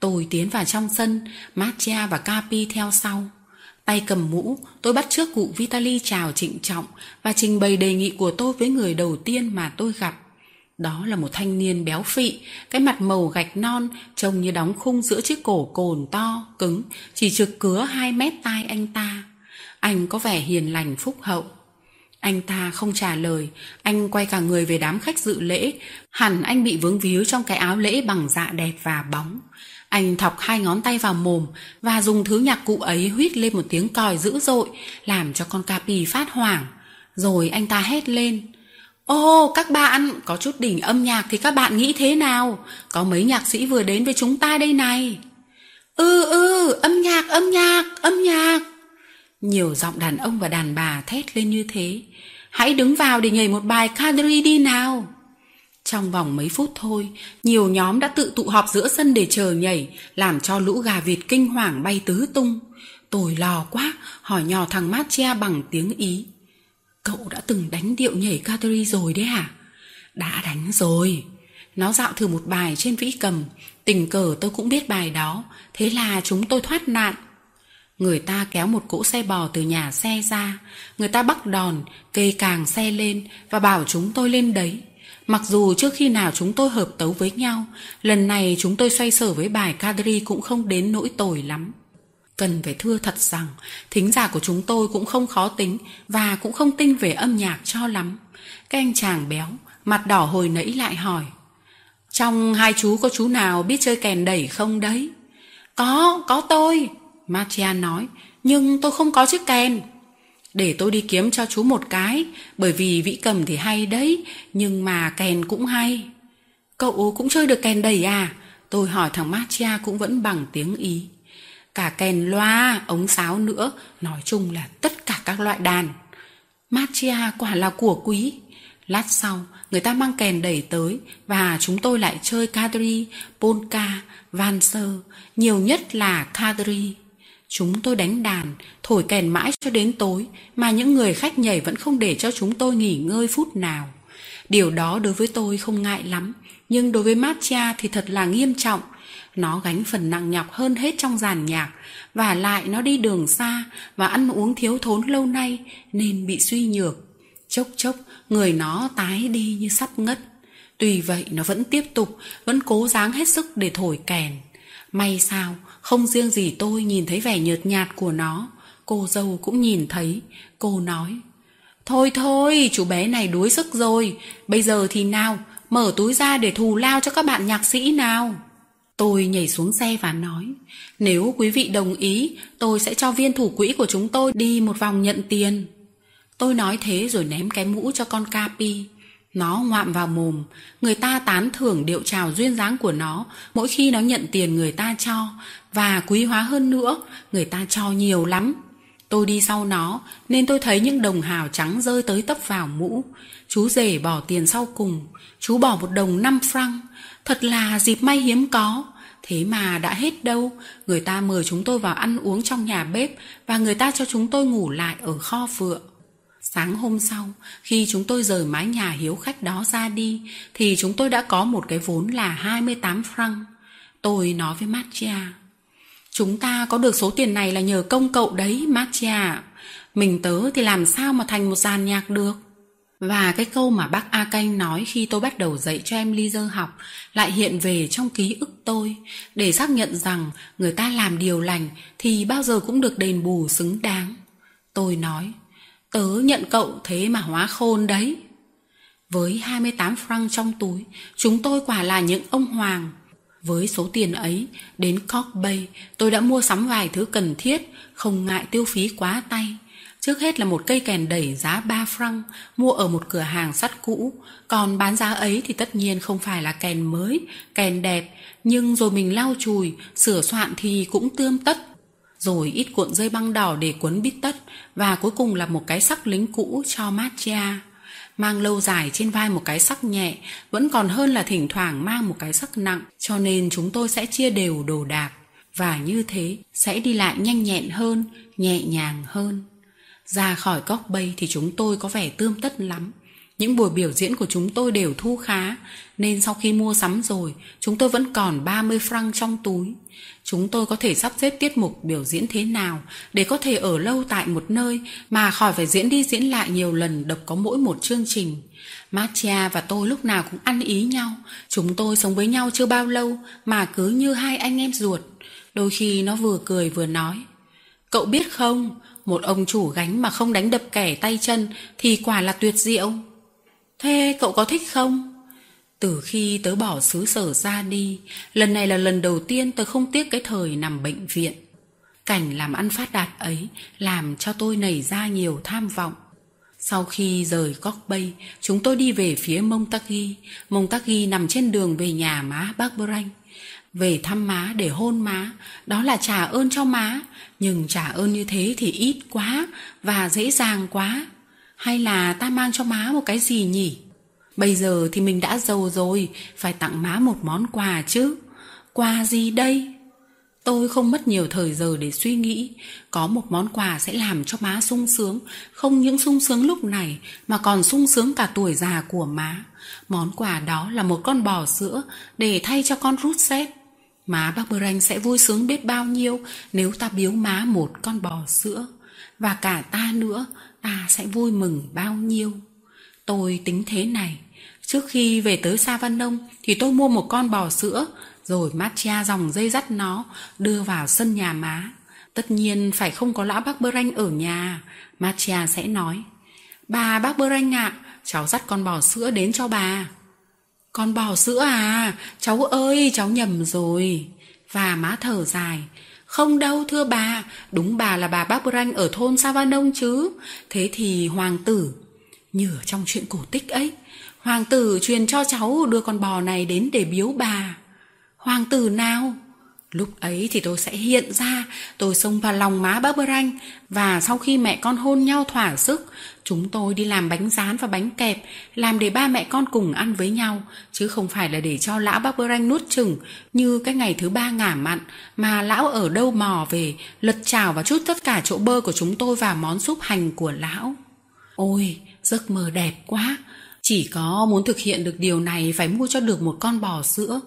Tôi tiến vào trong sân, Matia và Capi theo sau. Tay cầm mũ, tôi bắt trước cụ Vitali chào trịnh trọng và trình bày đề nghị của tôi với người đầu tiên mà tôi gặp. Đó là một thanh niên béo phị, cái mặt màu gạch non, trông như đóng khung giữa chiếc cổ cồn to, cứng, chỉ trực cứa hai mét tai anh ta. Anh có vẻ hiền lành phúc hậu. Anh ta không trả lời, anh quay cả người về đám khách dự lễ, hẳn anh bị vướng víu trong cái áo lễ bằng dạ đẹp và bóng. Anh thọc hai ngón tay vào mồm và dùng thứ nhạc cụ ấy huýt lên một tiếng còi dữ dội, làm cho con Capi phát hoảng. Rồi anh ta hét lên. Ô, các bạn, có chút đỉnh âm nhạc thì các bạn nghĩ thế nào? Có mấy nhạc sĩ vừa đến với chúng ta đây này. Ừ, ừ, âm nhạc, âm nhạc, âm nhạc. Nhiều giọng đàn ông và đàn bà thét lên như thế. Hãy đứng vào để nhảy một bài Kadri đi nào. Trong vòng mấy phút thôi, nhiều nhóm đã tự tụ họp giữa sân để chờ nhảy, làm cho lũ gà vịt kinh hoàng bay tứ tung. Tôi lo quá, hỏi nhỏ thằng Matia bằng tiếng Ý. Cậu đã từng đánh điệu nhảy Kateri rồi đấy hả? Đã đánh rồi. Nó dạo thử một bài trên vĩ cầm, tình cờ tôi cũng biết bài đó, thế là chúng tôi thoát nạn. Người ta kéo một cỗ xe bò từ nhà xe ra, người ta bắt đòn, kê càng xe lên và bảo chúng tôi lên đấy. Mặc dù trước khi nào chúng tôi hợp tấu với nhau, lần này chúng tôi xoay sở với bài Kadri cũng không đến nỗi tồi lắm. Cần phải thưa thật rằng, thính giả của chúng tôi cũng không khó tính và cũng không tinh về âm nhạc cho lắm. Cái anh chàng béo, mặt đỏ hồi nãy lại hỏi. Trong hai chú có chú nào biết chơi kèn đẩy không đấy? Có, có tôi, Matia nói, nhưng tôi không có chiếc kèn. Để tôi đi kiếm cho chú một cái, bởi vì vĩ cầm thì hay đấy, nhưng mà kèn cũng hay. Cậu cũng chơi được kèn đầy à? Tôi hỏi thằng Matia cũng vẫn bằng tiếng Ý. Cả kèn loa, ống sáo nữa, nói chung là tất cả các loại đàn. Matia quả là của quý. Lát sau, người ta mang kèn đẩy tới và chúng tôi lại chơi kadri, polka, valser, nhiều nhất là kadri. Chúng tôi đánh đàn, thổi kèn mãi cho đến tối mà những người khách nhảy vẫn không để cho chúng tôi nghỉ ngơi phút nào. Điều đó đối với tôi không ngại lắm, nhưng đối với Matcha thì thật là nghiêm trọng. Nó gánh phần nặng nhọc hơn hết trong giàn nhạc, và lại nó đi đường xa và ăn uống thiếu thốn lâu nay nên bị suy nhược. Chốc chốc, người nó tái đi như sắp ngất. Tuy vậy nó vẫn tiếp tục, vẫn cố gắng hết sức để thổi kèn. May sao, không riêng gì tôi nhìn thấy vẻ nhợt nhạt của nó, cô dâu cũng nhìn thấy. Cô nói, Thôi thôi, chú bé này đuối sức rồi, bây giờ thì nào, mở túi ra để thù lao cho các bạn nhạc sĩ nào. Tôi nhảy xuống xe và nói, nếu quý vị đồng ý, tôi sẽ cho viên thủ quỹ của chúng tôi đi một vòng nhận tiền. Tôi nói thế rồi ném cái mũ cho con Capi. Nó ngoạm vào mồm, người ta tán thưởng điệu trào duyên dáng của nó mỗi khi nó nhận tiền người ta cho, và quý hóa hơn nữa, người ta cho nhiều lắm. Tôi đi sau nó, nên tôi thấy những đồng hào trắng rơi tới tấp vào mũ. Chú rể bỏ tiền sau cùng, chú bỏ một đồng năm franc. Thật là dịp may hiếm có. Thế mà đã hết đâu, người ta mời chúng tôi vào ăn uống trong nhà bếp và người ta cho chúng tôi ngủ lại ở kho phượng. Sáng hôm sau, khi chúng tôi rời mái nhà hiếu khách đó ra đi, thì chúng tôi đã có một cái vốn là 28 franc. Tôi nói với Matia, chúng ta có được số tiền này là nhờ công cậu đấy, Matia. Mình tớ thì làm sao mà thành một dàn nhạc được? Và cái câu mà bác A Canh nói khi tôi bắt đầu dạy cho em ly dơ học lại hiện về trong ký ức tôi để xác nhận rằng người ta làm điều lành thì bao giờ cũng được đền bù xứng đáng. Tôi nói, Tớ nhận cậu thế mà hóa khôn đấy. Với 28 franc trong túi, chúng tôi quả là những ông hoàng. Với số tiền ấy, đến Cork Bay, tôi đã mua sắm vài thứ cần thiết, không ngại tiêu phí quá tay. Trước hết là một cây kèn đẩy giá 3 franc, mua ở một cửa hàng sắt cũ. Còn bán giá ấy thì tất nhiên không phải là kèn mới, kèn đẹp, nhưng rồi mình lau chùi, sửa soạn thì cũng tươm tất rồi ít cuộn dây băng đỏ để quấn bít tất và cuối cùng là một cái sắc lính cũ cho Matia. Mang lâu dài trên vai một cái sắc nhẹ vẫn còn hơn là thỉnh thoảng mang một cái sắc nặng cho nên chúng tôi sẽ chia đều đồ đạc và như thế sẽ đi lại nhanh nhẹn hơn, nhẹ nhàng hơn. Ra khỏi góc bay thì chúng tôi có vẻ tươm tất lắm. Những buổi biểu diễn của chúng tôi đều thu khá, nên sau khi mua sắm rồi, chúng tôi vẫn còn 30 franc trong túi. Chúng tôi có thể sắp xếp tiết mục biểu diễn thế nào để có thể ở lâu tại một nơi mà khỏi phải diễn đi diễn lại nhiều lần độc có mỗi một chương trình. Matia và tôi lúc nào cũng ăn ý nhau. Chúng tôi sống với nhau chưa bao lâu mà cứ như hai anh em ruột. Đôi khi nó vừa cười vừa nói. Cậu biết không, một ông chủ gánh mà không đánh đập kẻ tay chân thì quả là tuyệt diệu. Thế cậu có thích không? Từ khi tớ bỏ xứ sở ra đi, lần này là lần đầu tiên tớ không tiếc cái thời nằm bệnh viện. Cảnh làm ăn phát đạt ấy làm cho tôi nảy ra nhiều tham vọng. Sau khi rời Góc Bay, chúng tôi đi về phía Montagi. Montagi nằm trên đường về nhà má bác Branh. Về thăm má để hôn má, đó là trả ơn cho má. Nhưng trả ơn như thế thì ít quá và dễ dàng quá. Hay là ta mang cho má một cái gì nhỉ? Bây giờ thì mình đã giàu rồi, phải tặng má một món quà chứ. Quà gì đây? Tôi không mất nhiều thời giờ để suy nghĩ, có một món quà sẽ làm cho má sung sướng, không những sung sướng lúc này mà còn sung sướng cả tuổi già của má. Món quà đó là một con bò sữa để thay cho con rút xét. Má bác Branh sẽ vui sướng biết bao nhiêu nếu ta biếu má một con bò sữa. Và cả ta nữa, ta sẽ vui mừng bao nhiêu. Tôi tính thế này, trước khi về tới Sa Văn Đông thì tôi mua một con bò sữa, rồi Matcha dòng dây dắt nó, đưa vào sân nhà má. Tất nhiên phải không có lão bác Bơ Ranh ở nhà. Matcha sẽ nói, bà bác Bơ Ranh ạ, cháu dắt con bò sữa đến cho bà. Con bò sữa à, cháu ơi, cháu nhầm rồi. Và má thở dài, không đâu thưa bà, đúng bà là bà bác Branh ở thôn Sa chứ. Thế thì hoàng tử, như ở trong chuyện cổ tích ấy, hoàng tử truyền cho cháu đưa con bò này đến để biếu bà. Hoàng tử nào? Lúc ấy thì tôi sẽ hiện ra, tôi xông vào lòng má bác Bơ Ranh và sau khi mẹ con hôn nhau thỏa sức, chúng tôi đi làm bánh rán và bánh kẹp, làm để ba mẹ con cùng ăn với nhau, chứ không phải là để cho lão bác Bơ Ranh nuốt chừng như cái ngày thứ ba ngả mặn mà lão ở đâu mò về, lật trào và chút tất cả chỗ bơ của chúng tôi vào món súp hành của lão. Ôi, giấc mơ đẹp quá! Chỉ có muốn thực hiện được điều này phải mua cho được một con bò sữa.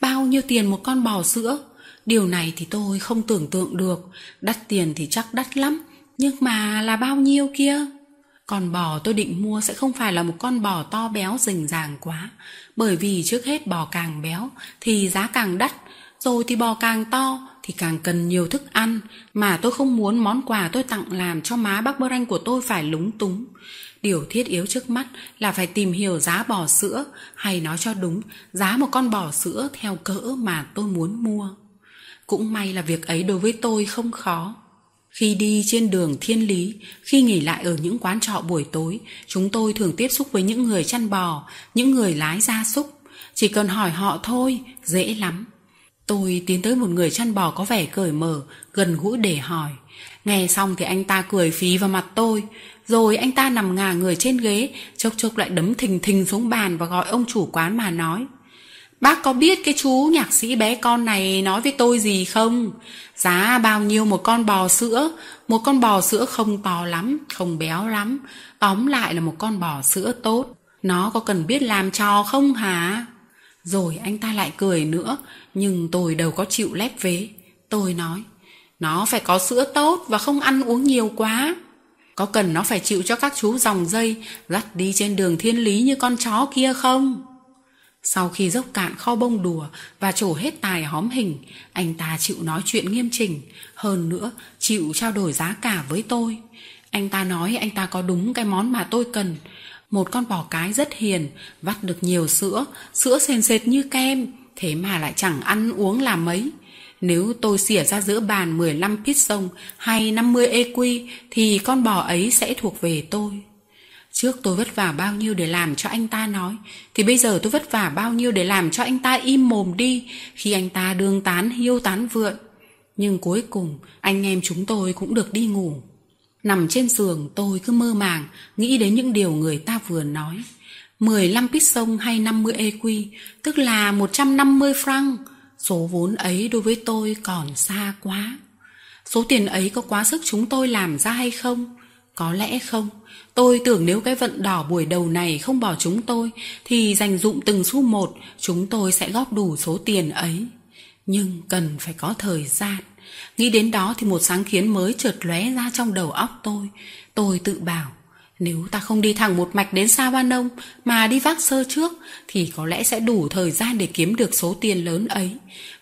Bao nhiêu tiền một con bò sữa? Điều này thì tôi không tưởng tượng được, đắt tiền thì chắc đắt lắm, nhưng mà là bao nhiêu kia? Con bò tôi định mua sẽ không phải là một con bò to béo rình ràng quá, bởi vì trước hết bò càng béo thì giá càng đắt, rồi thì bò càng to thì càng cần nhiều thức ăn, mà tôi không muốn món quà tôi tặng làm cho má bác bơ ranh của tôi phải lúng túng. Điều thiết yếu trước mắt là phải tìm hiểu giá bò sữa, hay nói cho đúng, giá một con bò sữa theo cỡ mà tôi muốn mua. Cũng may là việc ấy đối với tôi không khó. Khi đi trên đường thiên lý, khi nghỉ lại ở những quán trọ buổi tối, chúng tôi thường tiếp xúc với những người chăn bò, những người lái gia súc. Chỉ cần hỏi họ thôi, dễ lắm. Tôi tiến tới một người chăn bò có vẻ cởi mở, gần gũi để hỏi. Nghe xong thì anh ta cười phí vào mặt tôi, rồi anh ta nằm ngả người trên ghế, chốc chốc lại đấm thình thình xuống bàn và gọi ông chủ quán mà nói. Bác có biết cái chú nhạc sĩ bé con này nói với tôi gì không? Giá bao nhiêu một con bò sữa? Một con bò sữa không to lắm, không béo lắm. Tóm lại là một con bò sữa tốt. Nó có cần biết làm trò không hả? Rồi anh ta lại cười nữa, nhưng tôi đâu có chịu lép vế. Tôi nói, nó phải có sữa tốt và không ăn uống nhiều quá. Có cần nó phải chịu cho các chú dòng dây dắt đi trên đường thiên lý như con chó kia không? Sau khi dốc cạn kho bông đùa và trổ hết tài hóm hình, anh ta chịu nói chuyện nghiêm chỉnh, hơn nữa chịu trao đổi giá cả với tôi. Anh ta nói anh ta có đúng cái món mà tôi cần. Một con bò cái rất hiền, vắt được nhiều sữa, sữa sền sệt như kem, thế mà lại chẳng ăn uống làm mấy. Nếu tôi xỉa ra giữa bàn 15 pít sông hay 50 EQ thì con bò ấy sẽ thuộc về tôi. Trước tôi vất vả bao nhiêu để làm cho anh ta nói, Thì bây giờ tôi vất vả bao nhiêu để làm cho anh ta im mồm đi. Khi anh ta đương tán hiêu tán vượn Nhưng cuối cùng, anh em chúng tôi cũng được đi ngủ. Nằm trên giường, tôi cứ mơ màng, Nghĩ đến những điều người ta vừa nói. 15 pít sông hay 50 EQ Tức là 150 franc. Số vốn ấy đối với tôi còn xa quá. Số tiền ấy có quá sức chúng tôi làm ra hay không? Có lẽ không. Tôi tưởng nếu cái vận đỏ buổi đầu này không bỏ chúng tôi thì dành dụng từng xu một chúng tôi sẽ góp đủ số tiền ấy. Nhưng cần phải có thời gian. Nghĩ đến đó thì một sáng kiến mới chợt lóe ra trong đầu óc tôi. Tôi tự bảo nếu ta không đi thẳng một mạch đến Sa Ba Nông mà đi vác sơ trước thì có lẽ sẽ đủ thời gian để kiếm được số tiền lớn ấy.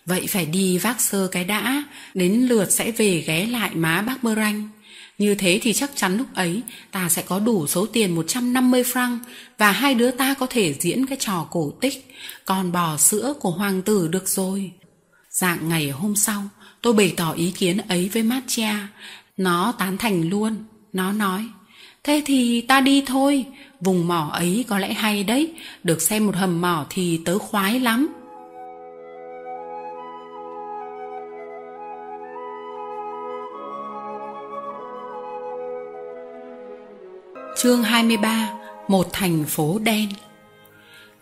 Vậy phải đi vác sơ cái đã, đến lượt sẽ về ghé lại má bác Bơ Ranh. Như thế thì chắc chắn lúc ấy ta sẽ có đủ số tiền 150 franc và hai đứa ta có thể diễn cái trò cổ tích con bò sữa của hoàng tử được rồi. Dạng ngày hôm sau, tôi bày tỏ ý kiến ấy với Mattia. Nó tán thành luôn. Nó nói, thế thì ta đi thôi. Vùng mỏ ấy có lẽ hay đấy. Được xem một hầm mỏ thì tớ khoái lắm. Chương 23 Một thành phố đen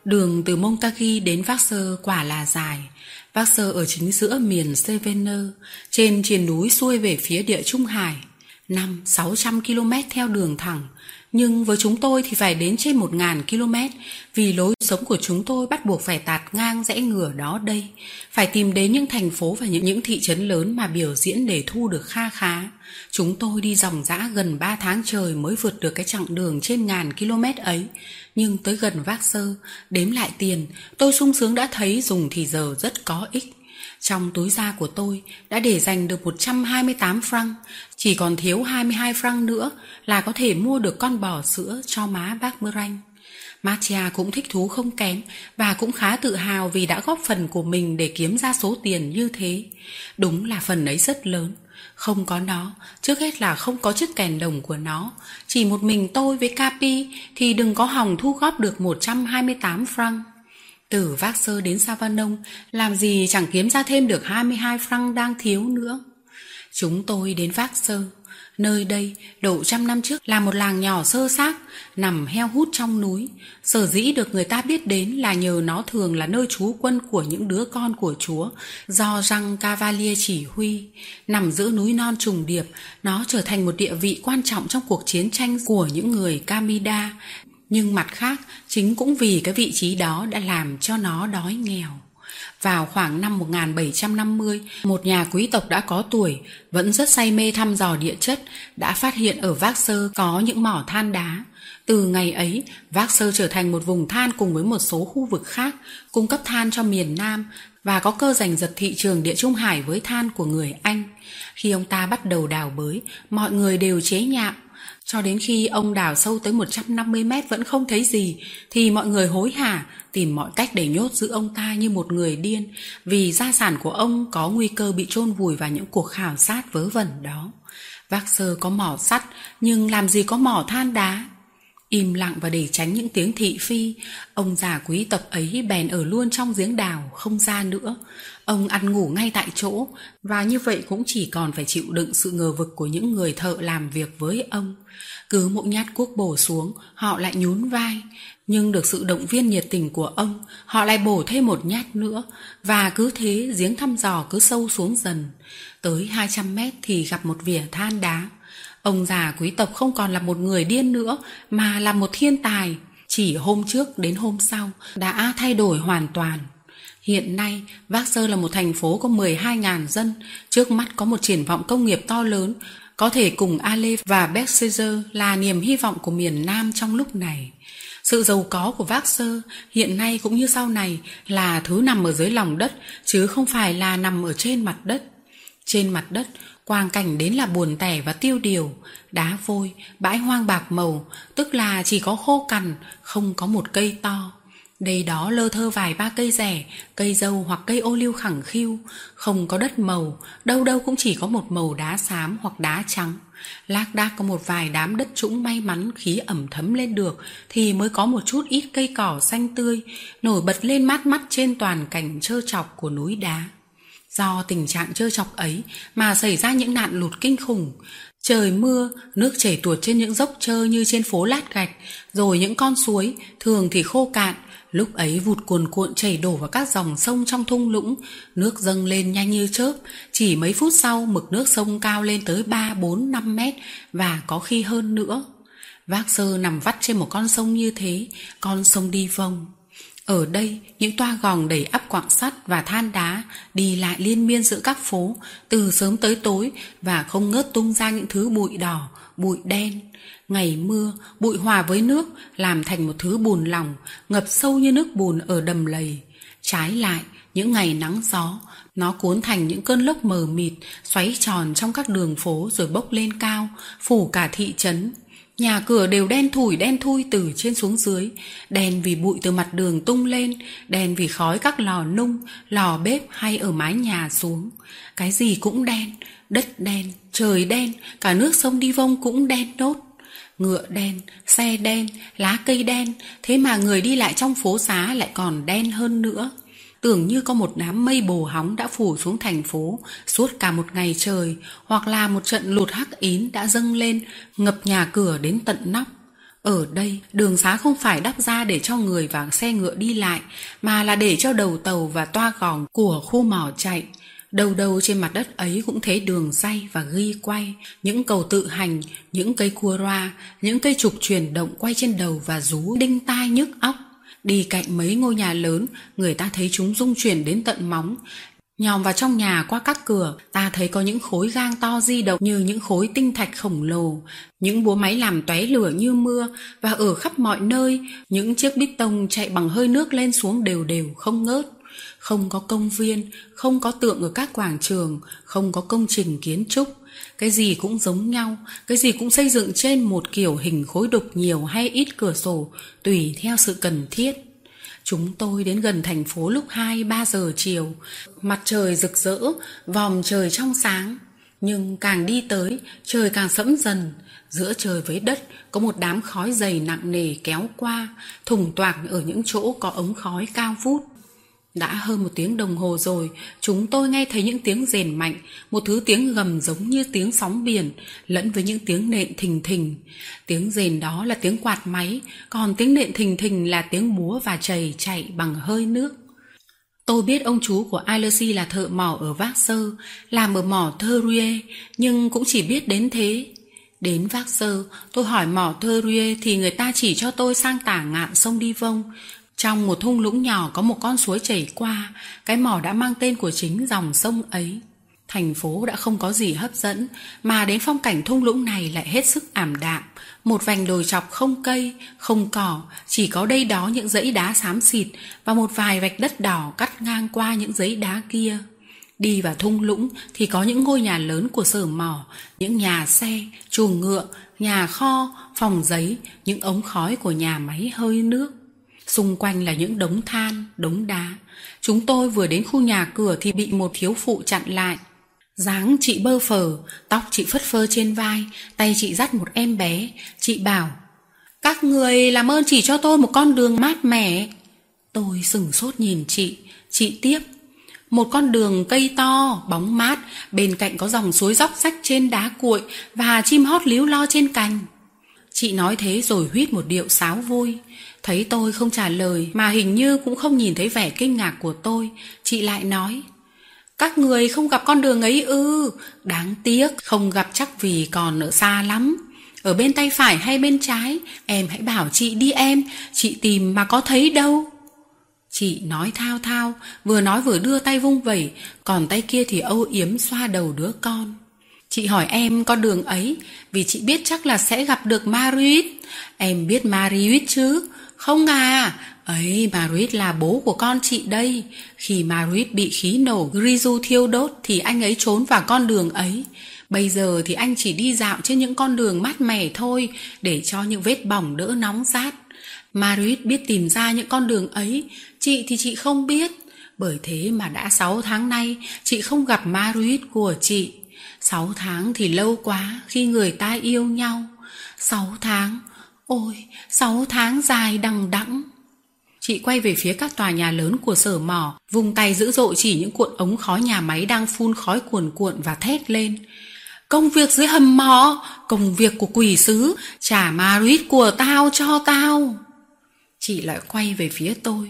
Đường từ Montague đến Vaxer quả là dài. Vaxer ở chính giữa miền Cevenner, trên triền núi xuôi về phía địa Trung Hải. Năm 600 km theo đường thẳng, nhưng với chúng tôi thì phải đến trên 1.000 km vì lối sống của chúng tôi bắt buộc phải tạt ngang rẽ ngửa đó đây. Phải tìm đến những thành phố và những, những thị trấn lớn mà biểu diễn để thu được kha khá. Chúng tôi đi dòng dã gần 3 tháng trời mới vượt được cái chặng đường trên ngàn km ấy. Nhưng tới gần Vác Sơ, đếm lại tiền, tôi sung sướng đã thấy dùng thì giờ rất có ích. Trong túi da của tôi đã để dành được 128 franc, chỉ còn thiếu 22 franc nữa là có thể mua được con bò sữa cho má bác Muranh. Matia cũng thích thú không kém và cũng khá tự hào vì đã góp phần của mình để kiếm ra số tiền như thế. Đúng là phần ấy rất lớn. Không có nó, trước hết là không có chiếc kèn đồng của nó. Chỉ một mình tôi với Capi thì đừng có hòng thu góp được 128 franc. Từ Vác Sơ đến Savanông, làm gì chẳng kiếm ra thêm được 22 franc đang thiếu nữa. Chúng tôi đến Vác Sơ. Nơi đây, độ trăm năm trước là một làng nhỏ sơ xác, nằm heo hút trong núi. Sở dĩ được người ta biết đến là nhờ nó thường là nơi trú quân của những đứa con của Chúa, do răng Cavalier chỉ huy. Nằm giữa núi non trùng điệp, nó trở thành một địa vị quan trọng trong cuộc chiến tranh của những người Camida, nhưng mặt khác chính cũng vì cái vị trí đó đã làm cho nó đói nghèo. Vào khoảng năm 1750, một nhà quý tộc đã có tuổi, vẫn rất say mê thăm dò địa chất, đã phát hiện ở Vác Sơ có những mỏ than đá. Từ ngày ấy, Vác Sơ trở thành một vùng than cùng với một số khu vực khác, cung cấp than cho miền Nam và có cơ giành giật thị trường địa Trung Hải với than của người Anh. Khi ông ta bắt đầu đào bới, mọi người đều chế nhạo, cho đến khi ông đào sâu tới 150 mét vẫn không thấy gì, thì mọi người hối hả tìm mọi cách để nhốt giữ ông ta như một người điên, vì gia sản của ông có nguy cơ bị chôn vùi vào những cuộc khảo sát vớ vẩn đó. Vác sơ có mỏ sắt, nhưng làm gì có mỏ than đá. Im lặng và để tránh những tiếng thị phi, ông già quý tộc ấy bèn ở luôn trong giếng đào, không ra nữa. Ông ăn ngủ ngay tại chỗ, và như vậy cũng chỉ còn phải chịu đựng sự ngờ vực của những người thợ làm việc với ông. Cứ mỗi nhát cuốc bổ xuống, họ lại nhún vai. Nhưng được sự động viên nhiệt tình của ông, họ lại bổ thêm một nhát nữa, và cứ thế giếng thăm dò cứ sâu xuống dần. Tới 200 mét thì gặp một vỉa than đá. Ông già quý tộc không còn là một người điên nữa, mà là một thiên tài. Chỉ hôm trước đến hôm sau đã thay đổi hoàn toàn. Hiện nay, Vác Sơ là một thành phố có 12.000 dân, trước mắt có một triển vọng công nghiệp to lớn, có thể cùng Ale và Berkshire là niềm hy vọng của miền Nam trong lúc này. Sự giàu có của Vác Sơ hiện nay cũng như sau này là thứ nằm ở dưới lòng đất chứ không phải là nằm ở trên mặt đất. Trên mặt đất, quang cảnh đến là buồn tẻ và tiêu điều, đá vôi, bãi hoang bạc màu, tức là chỉ có khô cằn, không có một cây to. Đây đó lơ thơ vài ba cây rẻ, cây dâu hoặc cây ô liu khẳng khiu, không có đất màu, đâu đâu cũng chỉ có một màu đá xám hoặc đá trắng. Lác đác có một vài đám đất trũng may mắn khí ẩm thấm lên được thì mới có một chút ít cây cỏ xanh tươi nổi bật lên mát mắt trên toàn cảnh trơ chọc của núi đá. Do tình trạng trơ chọc ấy mà xảy ra những nạn lụt kinh khủng. Trời mưa, nước chảy tuột trên những dốc trơ như trên phố lát gạch, rồi những con suối, thường thì khô cạn, Lúc ấy vụt cuồn cuộn chảy đổ vào các dòng sông trong thung lũng, nước dâng lên nhanh như chớp, chỉ mấy phút sau mực nước sông cao lên tới 3, 4, 5 mét và có khi hơn nữa. Vác sơ nằm vắt trên một con sông như thế, con sông đi vòng. Ở đây, những toa gòng đầy ắp quạng sắt và than đá đi lại liên miên giữa các phố từ sớm tới tối và không ngớt tung ra những thứ bụi đỏ, bụi đen. Ngày mưa, bụi hòa với nước làm thành một thứ bùn lỏng, ngập sâu như nước bùn ở đầm lầy. Trái lại, những ngày nắng gió, nó cuốn thành những cơn lốc mờ mịt, xoáy tròn trong các đường phố rồi bốc lên cao, phủ cả thị trấn. Nhà cửa đều đen thủi đen thui từ trên xuống dưới, đèn vì bụi từ mặt đường tung lên, đèn vì khói các lò nung, lò bếp hay ở mái nhà xuống. Cái gì cũng đen, đất đen, trời đen, cả nước sông đi vông cũng đen nốt. Ngựa đen, xe đen, lá cây đen, thế mà người đi lại trong phố xá lại còn đen hơn nữa. Tưởng như có một đám mây bồ hóng đã phủ xuống thành phố suốt cả một ngày trời, hoặc là một trận lụt hắc ín đã dâng lên, ngập nhà cửa đến tận nóc. Ở đây, đường xá không phải đắp ra để cho người và xe ngựa đi lại, mà là để cho đầu tàu và toa gòn của khu mỏ chạy. Đầu đầu trên mặt đất ấy cũng thấy đường say và ghi quay, những cầu tự hành, những cây cua roa, những cây trục chuyển động quay trên đầu và rú đinh tai nhức óc. Đi cạnh mấy ngôi nhà lớn, người ta thấy chúng rung chuyển đến tận móng. Nhòm vào trong nhà qua các cửa, ta thấy có những khối gang to di động như những khối tinh thạch khổng lồ, những búa máy làm tóe lửa như mưa và ở khắp mọi nơi, những chiếc bít tông chạy bằng hơi nước lên xuống đều đều không ngớt. Không có công viên, không có tượng ở các quảng trường, không có công trình kiến trúc. Cái gì cũng giống nhau, cái gì cũng xây dựng trên một kiểu hình khối đục nhiều hay ít cửa sổ, tùy theo sự cần thiết. Chúng tôi đến gần thành phố lúc 2-3 giờ chiều, mặt trời rực rỡ, vòm trời trong sáng. Nhưng càng đi tới, trời càng sẫm dần, giữa trời với đất có một đám khói dày nặng nề kéo qua, thùng toạc ở những chỗ có ống khói cao vút. Đã hơn một tiếng đồng hồ rồi, chúng tôi nghe thấy những tiếng rền mạnh, một thứ tiếng gầm giống như tiếng sóng biển, lẫn với những tiếng nện thình thình. Tiếng rền đó là tiếng quạt máy, còn tiếng nện thình thình là tiếng búa và chày chạy bằng hơi nước. Tôi biết ông chú của Ilersi là thợ mỏ ở Vác Sơ, làm ở mỏ Thurue, nhưng cũng chỉ biết đến thế. Đến Vác Sơ, tôi hỏi mỏ Thurue thì người ta chỉ cho tôi sang tả ngạn sông Đi Vông, trong một thung lũng nhỏ có một con suối chảy qua, cái mỏ đã mang tên của chính dòng sông ấy. Thành phố đã không có gì hấp dẫn, mà đến phong cảnh thung lũng này lại hết sức ảm đạm. Một vành đồi chọc không cây, không cỏ, chỉ có đây đó những dãy đá xám xịt và một vài vạch đất đỏ cắt ngang qua những dãy đá kia. Đi vào thung lũng thì có những ngôi nhà lớn của sở mỏ, những nhà xe, chuồng ngựa, nhà kho, phòng giấy, những ống khói của nhà máy hơi nước. Xung quanh là những đống than, đống đá. Chúng tôi vừa đến khu nhà cửa thì bị một thiếu phụ chặn lại. dáng chị bơ phờ, tóc chị phất phơ trên vai, tay chị dắt một em bé. Chị bảo, các người làm ơn chỉ cho tôi một con đường mát mẻ. Tôi sừng sốt nhìn chị, chị tiếp. Một con đường cây to, bóng mát, bên cạnh có dòng suối róc rách trên đá cuội và chim hót líu lo trên cành. Chị nói thế rồi huýt một điệu sáo vui. Thấy tôi không trả lời mà hình như cũng không nhìn thấy vẻ kinh ngạc của tôi, chị lại nói. Các người không gặp con đường ấy ư, đáng tiếc, không gặp chắc vì còn ở xa lắm. Ở bên tay phải hay bên trái, em hãy bảo chị đi em, chị tìm mà có thấy đâu. Chị nói thao thao, vừa nói vừa đưa tay vung vẩy, còn tay kia thì âu yếm xoa đầu đứa con. Chị hỏi em con đường ấy, vì chị biết chắc là sẽ gặp được Marius. Em biết Marius chứ? Không à, ấy Maruit là bố của con chị đây. Khi Maruit bị khí nổ Grizu thiêu đốt thì anh ấy trốn vào con đường ấy. Bây giờ thì anh chỉ đi dạo trên những con đường mát mẻ thôi để cho những vết bỏng đỡ nóng rát. Maruit biết tìm ra những con đường ấy, chị thì chị không biết. Bởi thế mà đã 6 tháng nay chị không gặp Maruit của chị. 6 tháng thì lâu quá khi người ta yêu nhau. 6 tháng, ôi, sáu tháng dài đằng đẵng. Chị quay về phía các tòa nhà lớn của sở mỏ, vùng tay dữ dội chỉ những cuộn ống khói nhà máy đang phun khói cuồn cuộn và thét lên. Công việc dưới hầm mỏ, công việc của quỷ sứ, trả Marit của tao cho tao. Chị lại quay về phía tôi.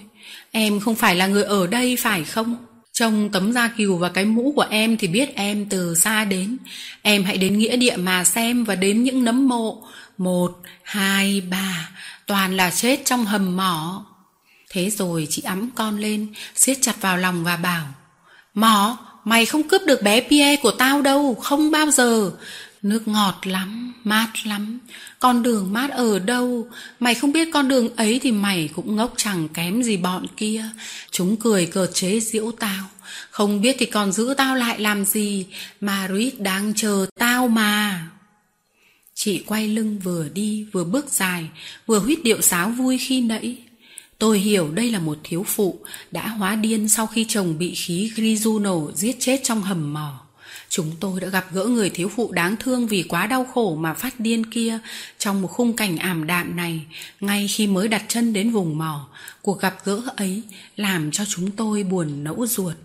Em không phải là người ở đây phải không? Trông tấm da cừu và cái mũ của em thì biết em từ xa đến. Em hãy đến nghĩa địa mà xem và đếm những nấm mộ. Một, hai, ba, toàn là chết trong hầm mỏ. Thế rồi chị ấm con lên, siết chặt vào lòng và bảo. Mỏ, mày không cướp được bé Pierre của tao đâu, không bao giờ. Nước ngọt lắm, mát lắm. Con đường mát ở đâu? Mày không biết con đường ấy thì mày cũng ngốc chẳng kém gì bọn kia. Chúng cười cợt chế giễu tao. Không biết thì còn giữ tao lại làm gì. Mà Ruiz đang chờ tao mà. Chị quay lưng vừa đi vừa bước dài, vừa huýt điệu sáo vui khi nãy. Tôi hiểu đây là một thiếu phụ đã hóa điên sau khi chồng bị khí Grizuno giết chết trong hầm mỏ. Chúng tôi đã gặp gỡ người thiếu phụ đáng thương vì quá đau khổ mà phát điên kia trong một khung cảnh ảm đạm này, ngay khi mới đặt chân đến vùng mỏ. Cuộc gặp gỡ ấy làm cho chúng tôi buồn nẫu ruột.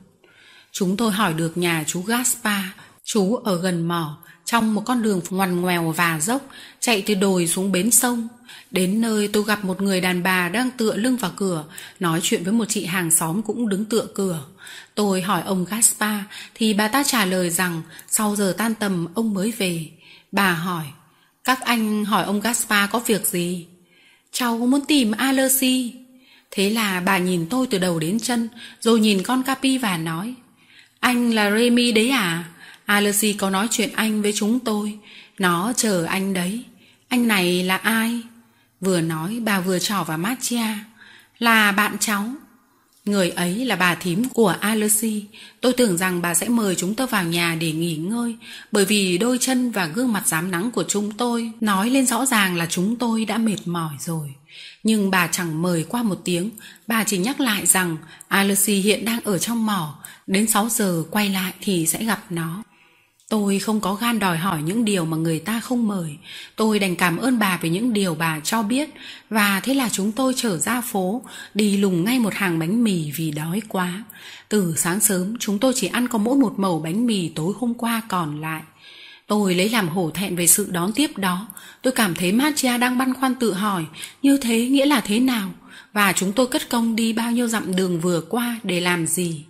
Chúng tôi hỏi được nhà chú Gaspar. Chú ở gần mỏ, trong một con đường ngoằn ngoèo và dốc, chạy từ đồi xuống bến sông. Đến nơi tôi gặp một người đàn bà đang tựa lưng vào cửa, nói chuyện với một chị hàng xóm cũng đứng tựa cửa. Tôi hỏi ông Gaspar, thì bà ta trả lời rằng sau giờ tan tầm ông mới về. Bà hỏi, các anh hỏi ông Gaspar có việc gì? Cháu muốn tìm Alersi. Thế là bà nhìn tôi từ đầu đến chân, rồi nhìn con Capi và nói, anh là Remy đấy à? Alersi có nói chuyện anh với chúng tôi, nó chờ anh đấy. Anh này là ai? Vừa nói bà vừa trỏ vào Matia. Là bạn cháu. Người ấy là bà thím của Alersi. Tôi tưởng rằng bà sẽ mời chúng tôi vào nhà để nghỉ ngơi, bởi vì đôi chân và gương mặt dám nắng của chúng tôi nói lên rõ ràng là chúng tôi đã mệt mỏi rồi. Nhưng bà chẳng mời qua một tiếng, bà chỉ nhắc lại rằng Alersi hiện đang ở trong mỏ, đến 6 giờ quay lại thì sẽ gặp nó. Tôi không có gan đòi hỏi những điều mà người ta không mời. Tôi đành cảm ơn bà về những điều bà cho biết và thế là chúng tôi trở ra phố, đi lùng ngay một hàng bánh mì vì đói quá. Từ sáng sớm chúng tôi chỉ ăn có mỗi một mẩu bánh mì tối hôm qua còn lại. Tôi lấy làm hổ thẹn về sự đón tiếp đó. Tôi cảm thấy Matia đang băn khoăn tự hỏi như thế nghĩa là thế nào và chúng tôi cất công đi bao nhiêu dặm đường vừa qua để làm gì.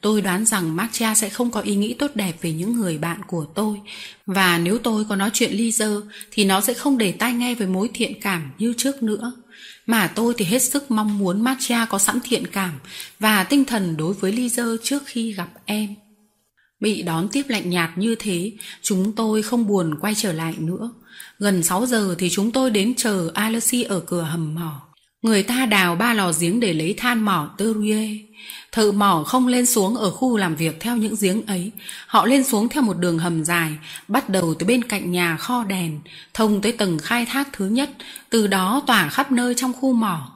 Tôi đoán rằng Marcia sẽ không có ý nghĩ tốt đẹp về những người bạn của tôi và nếu tôi có nói chuyện ly dơ thì nó sẽ không để tai nghe với mối thiện cảm như trước nữa. Mà tôi thì hết sức mong muốn Marcia có sẵn thiện cảm và tinh thần đối với ly dơ trước khi gặp em. Bị đón tiếp lạnh nhạt như thế, chúng tôi không buồn quay trở lại nữa. Gần 6 giờ thì chúng tôi đến chờ Alexi ở cửa hầm mỏ. Người ta đào ba lò giếng để lấy than mỏ Teruye. Thợ mỏ không lên xuống ở khu làm việc theo những giếng ấy. Họ lên xuống theo một đường hầm dài, bắt đầu từ bên cạnh nhà kho đèn, thông tới tầng khai thác thứ nhất, từ đó tỏa khắp nơi trong khu mỏ.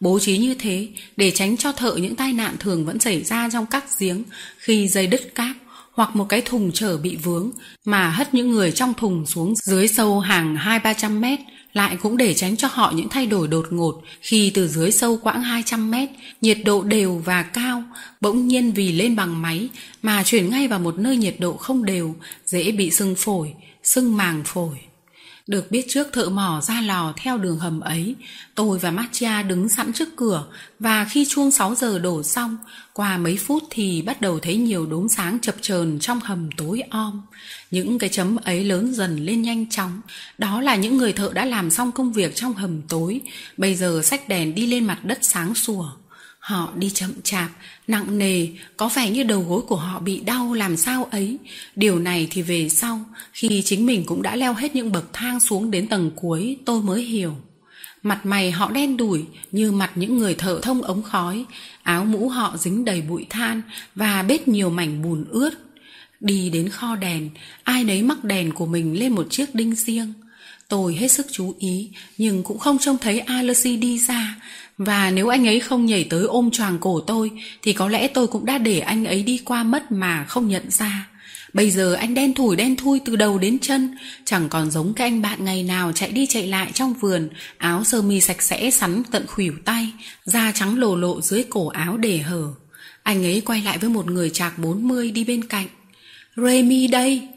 Bố trí như thế để tránh cho thợ những tai nạn thường vẫn xảy ra trong các giếng khi dây đứt cáp hoặc một cái thùng chở bị vướng mà hất những người trong thùng xuống dưới sâu hàng hai ba trăm mét lại cũng để tránh cho họ những thay đổi đột ngột khi từ dưới sâu quãng 200 mét, nhiệt độ đều và cao, bỗng nhiên vì lên bằng máy mà chuyển ngay vào một nơi nhiệt độ không đều, dễ bị sưng phổi, sưng màng phổi. Được biết trước thợ mỏ ra lò theo đường hầm ấy, tôi và Matia đứng sẵn trước cửa và khi chuông 6 giờ đổ xong, qua mấy phút thì bắt đầu thấy nhiều đốm sáng chập chờn trong hầm tối om. Những cái chấm ấy lớn dần lên nhanh chóng, đó là những người thợ đã làm xong công việc trong hầm tối, bây giờ xách đèn đi lên mặt đất sáng sủa. Họ đi chậm chạp, nặng nề, có vẻ như đầu gối của họ bị đau làm sao ấy. Điều này thì về sau, khi chính mình cũng đã leo hết những bậc thang xuống đến tầng cuối, tôi mới hiểu. Mặt mày họ đen đủi như mặt những người thợ thông ống khói, áo mũ họ dính đầy bụi than và bết nhiều mảnh bùn ướt. Đi đến kho đèn, ai nấy mắc đèn của mình lên một chiếc đinh riêng. Tôi hết sức chú ý, nhưng cũng không trông thấy alexi đi ra, và nếu anh ấy không nhảy tới ôm choàng cổ tôi, thì có lẽ tôi cũng đã để anh ấy đi qua mất mà không nhận ra. Bây giờ anh đen thủi đen thui từ đầu đến chân, chẳng còn giống cái anh bạn ngày nào chạy đi chạy lại trong vườn, áo sơ mi sạch sẽ sắn tận khuỷu tay, da trắng lồ lộ dưới cổ áo để hở. Anh ấy quay lại với một người chạc 40 đi bên cạnh. Remy đây!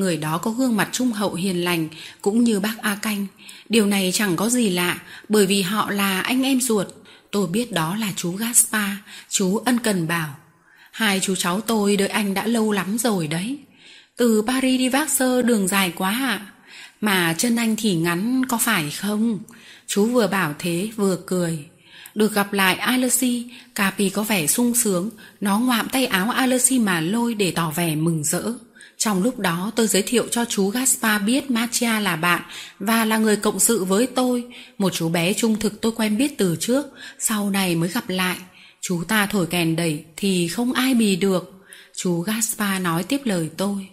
Người đó có gương mặt trung hậu hiền lành cũng như bác A Canh. Điều này chẳng có gì lạ bởi vì họ là anh em ruột. Tôi biết đó là chú Gaspar, chú ân cần bảo. Hai chú cháu tôi đợi anh đã lâu lắm rồi đấy. Từ Paris đi Vác Sơ đường dài quá ạ. À. Mà chân anh thì ngắn có phải không? Chú vừa bảo thế vừa cười. Được gặp lại Alessi, Capi có vẻ sung sướng, nó ngoạm tay áo Alessi mà lôi để tỏ vẻ mừng rỡ. Trong lúc đó tôi giới thiệu cho chú Gaspar biết Matia là bạn và là người cộng sự với tôi, một chú bé trung thực tôi quen biết từ trước, sau này mới gặp lại. Chú ta thổi kèn đẩy thì không ai bì được. Chú Gaspar nói tiếp lời tôi.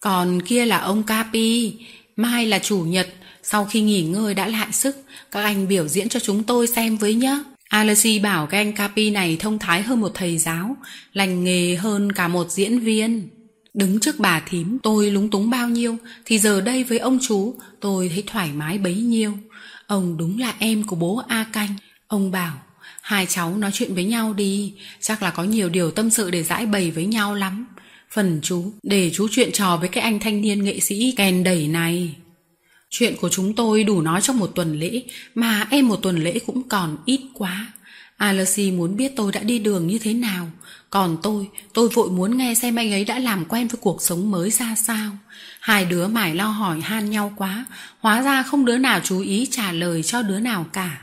Còn kia là ông Capi, mai là chủ nhật, sau khi nghỉ ngơi đã lại sức, các anh biểu diễn cho chúng tôi xem với nhé. Alessi bảo cái anh Capi này thông thái hơn một thầy giáo, lành nghề hơn cả một diễn viên. Đứng trước bà thím tôi lúng túng bao nhiêu Thì giờ đây với ông chú tôi thấy thoải mái bấy nhiêu Ông đúng là em của bố A Canh Ông bảo Hai cháu nói chuyện với nhau đi Chắc là có nhiều điều tâm sự để giải bày với nhau lắm Phần chú, để chú chuyện trò với cái anh thanh niên nghệ sĩ kèn đẩy này. Chuyện của chúng tôi đủ nói trong một tuần lễ, mà em một tuần lễ cũng còn ít quá. Alice muốn biết tôi đã đi đường như thế nào, còn tôi, tôi vội muốn nghe xem anh ấy đã làm quen với cuộc sống mới ra sao. Hai đứa mải lo hỏi han nhau quá, hóa ra không đứa nào chú ý trả lời cho đứa nào cả.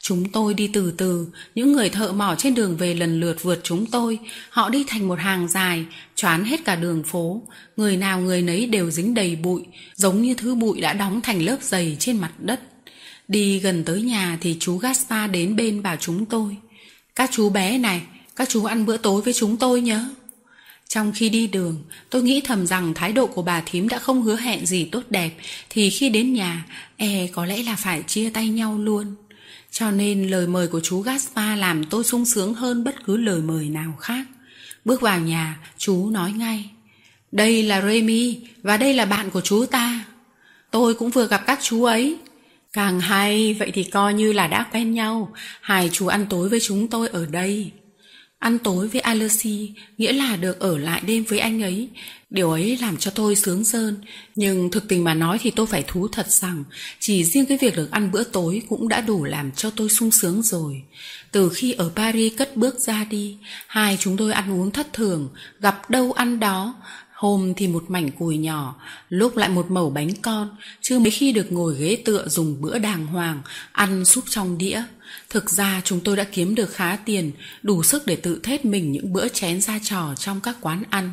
Chúng tôi đi từ từ, những người thợ mỏ trên đường về lần lượt vượt chúng tôi. Họ đi thành một hàng dài, choán hết cả đường phố. Người nào người nấy đều dính đầy bụi, giống như thứ bụi đã đóng thành lớp dày trên mặt đất. Đi gần tới nhà thì chú Gaspar đến bên bảo chúng tôi. Các chú bé này, các chú ăn bữa tối với chúng tôi nhớ. Trong khi đi đường, tôi nghĩ thầm rằng thái độ của bà thím đã không hứa hẹn gì tốt đẹp, thì khi đến nhà, e có lẽ là phải chia tay nhau luôn. Cho nên lời mời của chú Gaspar làm tôi sung sướng hơn bất cứ lời mời nào khác. Bước vào nhà, chú nói ngay. Đây là Remy, và đây là bạn của chú ta. Tôi cũng vừa gặp các chú ấy. Càng hay, vậy thì coi như là đã quen nhau. Hai chú ăn tối với chúng tôi ở đây. Ăn tối với Alessi nghĩa là được ở lại đêm với anh ấy. Điều ấy làm cho tôi sướng sơn. Nhưng thực tình mà nói thì tôi phải thú thật rằng chỉ riêng cái việc được ăn bữa tối cũng đã đủ làm cho tôi sung sướng rồi. Từ khi ở Paris cất bước ra đi, hai chúng tôi ăn uống thất thường, gặp đâu ăn đó, Hôm thì một mảnh cùi nhỏ, lúc lại một mẩu bánh con, chưa mấy khi được ngồi ghế tựa dùng bữa đàng hoàng, ăn súp trong đĩa. Thực ra chúng tôi đã kiếm được khá tiền, đủ sức để tự thết mình những bữa chén ra trò trong các quán ăn,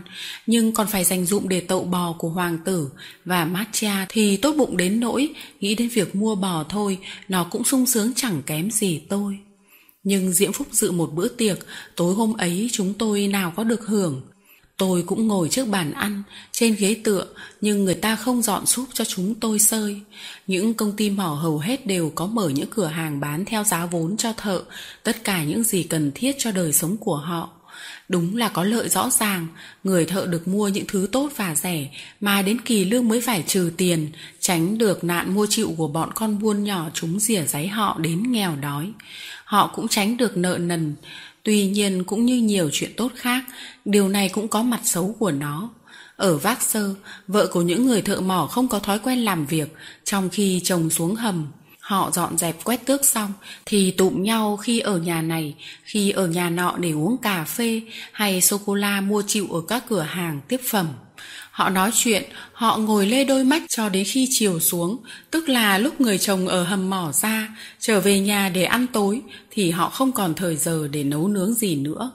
nhưng còn phải dành dụng để tậu bò của hoàng tử và Matcha thì tốt bụng đến nỗi nghĩ đến việc mua bò thôi, nó cũng sung sướng chẳng kém gì tôi. Nhưng Diễm Phúc dự một bữa tiệc, tối hôm ấy chúng tôi nào có được hưởng. Tôi cũng ngồi trước bàn ăn, trên ghế tựa, nhưng người ta không dọn súp cho chúng tôi sơi. Những công ty mỏ hầu hết đều có mở những cửa hàng bán theo giá vốn cho thợ, tất cả những gì cần thiết cho đời sống của họ. Đúng là có lợi rõ ràng, người thợ được mua những thứ tốt và rẻ, mà đến kỳ lương mới phải trừ tiền, tránh được nạn mua chịu của bọn con buôn nhỏ chúng rỉa giấy họ đến nghèo đói. Họ cũng tránh được nợ nần, Tuy nhiên cũng như nhiều chuyện tốt khác, điều này cũng có mặt xấu của nó. Ở Vác Sơ, vợ của những người thợ mỏ không có thói quen làm việc, trong khi chồng xuống hầm. Họ dọn dẹp quét tước xong thì tụm nhau khi ở nhà này, khi ở nhà nọ để uống cà phê hay sô-cô-la mua chịu ở các cửa hàng tiếp phẩm. Họ nói chuyện, họ ngồi lê đôi mắt cho đến khi chiều xuống, tức là lúc người chồng ở hầm mỏ ra, trở về nhà để ăn tối, thì họ không còn thời giờ để nấu nướng gì nữa.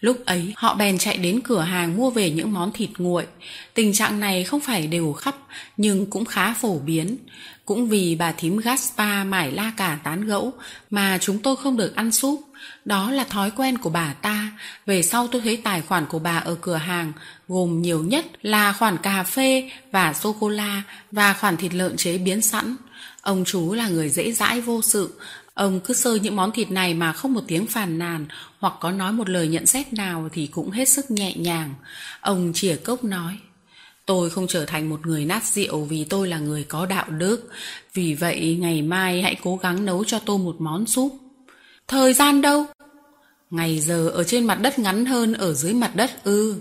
Lúc ấy, họ bèn chạy đến cửa hàng mua về những món thịt nguội. Tình trạng này không phải đều khắp, nhưng cũng khá phổ biến. Cũng vì bà thím Gaspar mải la cả tán gẫu mà chúng tôi không được ăn súp. Đó là thói quen của bà ta. Về sau tôi thấy tài khoản của bà ở cửa hàng gồm nhiều nhất là khoản cà phê và sô-cô-la và khoản thịt lợn chế biến sẵn. Ông chú là người dễ dãi vô sự. Ông cứ sơ những món thịt này mà không một tiếng phàn nàn hoặc có nói một lời nhận xét nào thì cũng hết sức nhẹ nhàng. Ông chìa cốc nói, Tôi không trở thành một người nát rượu vì tôi là người có đạo đức. Vì vậy ngày mai hãy cố gắng nấu cho tôi một món súp. Thời gian đâu? Ngày giờ ở trên mặt đất ngắn hơn ở dưới mặt đất ư.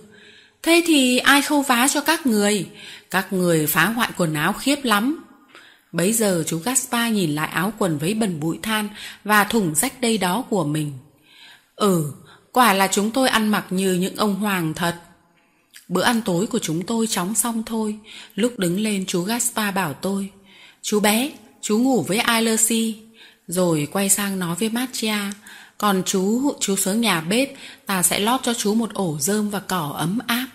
Thế thì ai khâu vá cho các người? Các người phá hoại quần áo khiếp lắm. Bấy giờ chú Gaspar nhìn lại áo quần với bẩn bụi than và thủng rách đây đó của mình. Ừ, quả là chúng tôi ăn mặc như những ông hoàng thật. Bữa ăn tối của chúng tôi chóng xong thôi. Lúc đứng lên chú Gaspar bảo tôi. Chú bé, chú ngủ với Ilersi. Rồi quay sang nói với Mattia. Còn chú, chú xuống nhà bếp, ta sẽ lót cho chú một ổ rơm và cỏ ấm áp.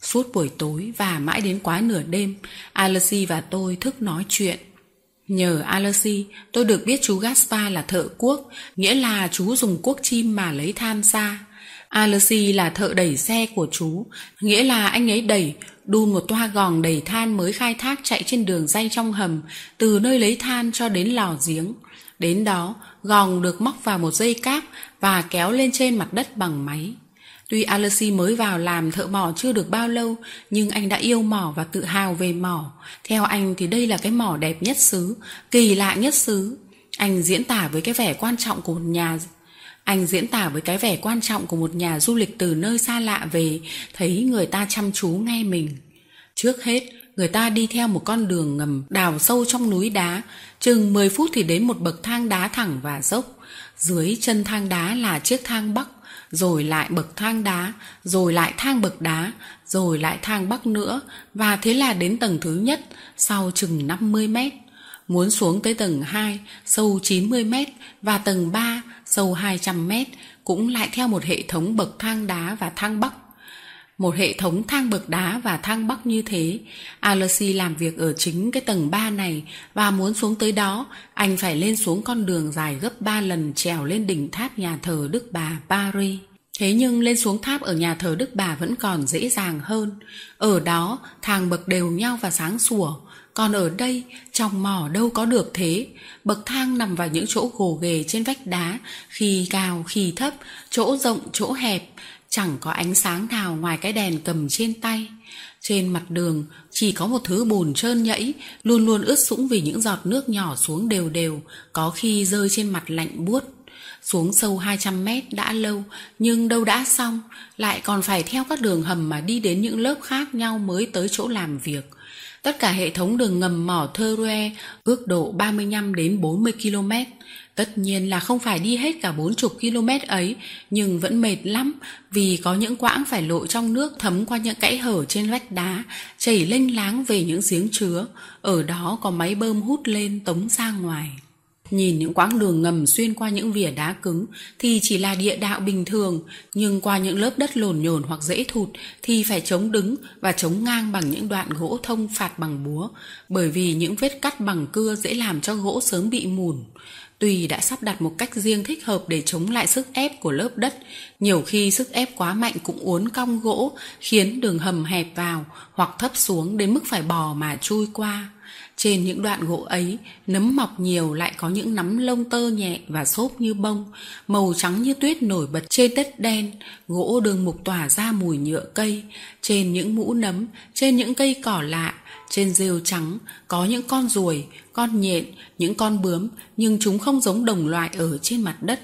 Suốt buổi tối và mãi đến quá nửa đêm, Alessi và tôi thức nói chuyện. Nhờ Alessi, tôi được biết chú Gaspar là thợ cuốc, nghĩa là chú dùng cuốc chim mà lấy than ra. Alessi là thợ đẩy xe của chú, nghĩa là anh ấy đẩy, đun một toa gòn đầy than mới khai thác chạy trên đường dây trong hầm, từ nơi lấy than cho đến lò giếng. Đến đó, gòn được móc vào một dây cáp và kéo lên trên mặt đất bằng máy. Tuy Alessi mới vào làm thợ mỏ chưa được bao lâu, nhưng anh đã yêu mỏ và tự hào về mỏ. Theo anh thì đây là cái mỏ đẹp nhất xứ, kỳ lạ nhất xứ. Anh diễn tả với cái vẻ quan trọng của nhà anh diễn tả với cái vẻ quan trọng của một nhà du lịch từ nơi xa lạ về, thấy người ta chăm chú nghe mình. Trước hết, người ta đi theo một con đường ngầm đào sâu trong núi đá, chừng 10 phút thì đến một bậc thang đá thẳng và dốc. Dưới chân thang đá là chiếc thang bắc, rồi lại bậc thang đá, rồi lại thang bậc đá, rồi lại thang bắc nữa, và thế là đến tầng thứ nhất, sau chừng 50 mét muốn xuống tới tầng 2 sâu 90 mét và tầng 3 sâu 200 mét cũng lại theo một hệ thống bậc thang đá và thang bắc một hệ thống thang bậc đá và thang bắc như thế. Alessi làm việc ở chính cái tầng 3 này và muốn xuống tới đó, anh phải lên xuống con đường dài gấp 3 lần trèo lên đỉnh tháp nhà thờ Đức Bà Paris. Thế nhưng lên xuống tháp ở nhà thờ Đức Bà vẫn còn dễ dàng hơn. Ở đó, thang bậc đều nhau và sáng sủa. Còn ở đây, trong mỏ đâu có được thế. Bậc thang nằm vào những chỗ gồ ghề trên vách đá, khi cao, khi thấp, chỗ rộng, chỗ hẹp chẳng có ánh sáng nào ngoài cái đèn cầm trên tay. Trên mặt đường chỉ có một thứ bùn trơn nhẫy luôn luôn ướt sũng vì những giọt nước nhỏ xuống đều đều có khi rơi trên mặt lạnh buốt. Xuống sâu 200 mét đã lâu nhưng đâu đã xong lại còn phải theo các đường hầm mà đi đến những lớp khác nhau mới tới chỗ làm việc tất cả hệ thống đường ngầm mỏ Thơ ước độ 35 đến 40 km Tất nhiên là không phải đi hết cả 40 km ấy, nhưng vẫn mệt lắm vì có những quãng phải lội trong nước thấm qua những kẽ hở trên vách đá, chảy lênh láng về những giếng chứa. Ở đó có máy bơm hút lên tống ra ngoài. Nhìn những quãng đường ngầm xuyên qua những vỉa đá cứng thì chỉ là địa đạo bình thường, nhưng qua những lớp đất lồn nhồn hoặc dễ thụt thì phải chống đứng và chống ngang bằng những đoạn gỗ thông phạt bằng búa, bởi vì những vết cắt bằng cưa dễ làm cho gỗ sớm bị mùn. Tuy đã sắp đặt một cách riêng thích hợp để chống lại sức ép của lớp đất, nhiều khi sức ép quá mạnh cũng uốn cong gỗ, khiến đường hầm hẹp vào hoặc thấp xuống đến mức phải bò mà chui qua. Trên những đoạn gỗ ấy, nấm mọc nhiều lại có những nắm lông tơ nhẹ và xốp như bông, màu trắng như tuyết nổi bật trên đất đen, gỗ đường mục tỏa ra mùi nhựa cây, trên những mũ nấm, trên những cây cỏ lạ, trên rêu trắng có những con ruồi, con nhện, những con bướm nhưng chúng không giống đồng loại ở trên mặt đất.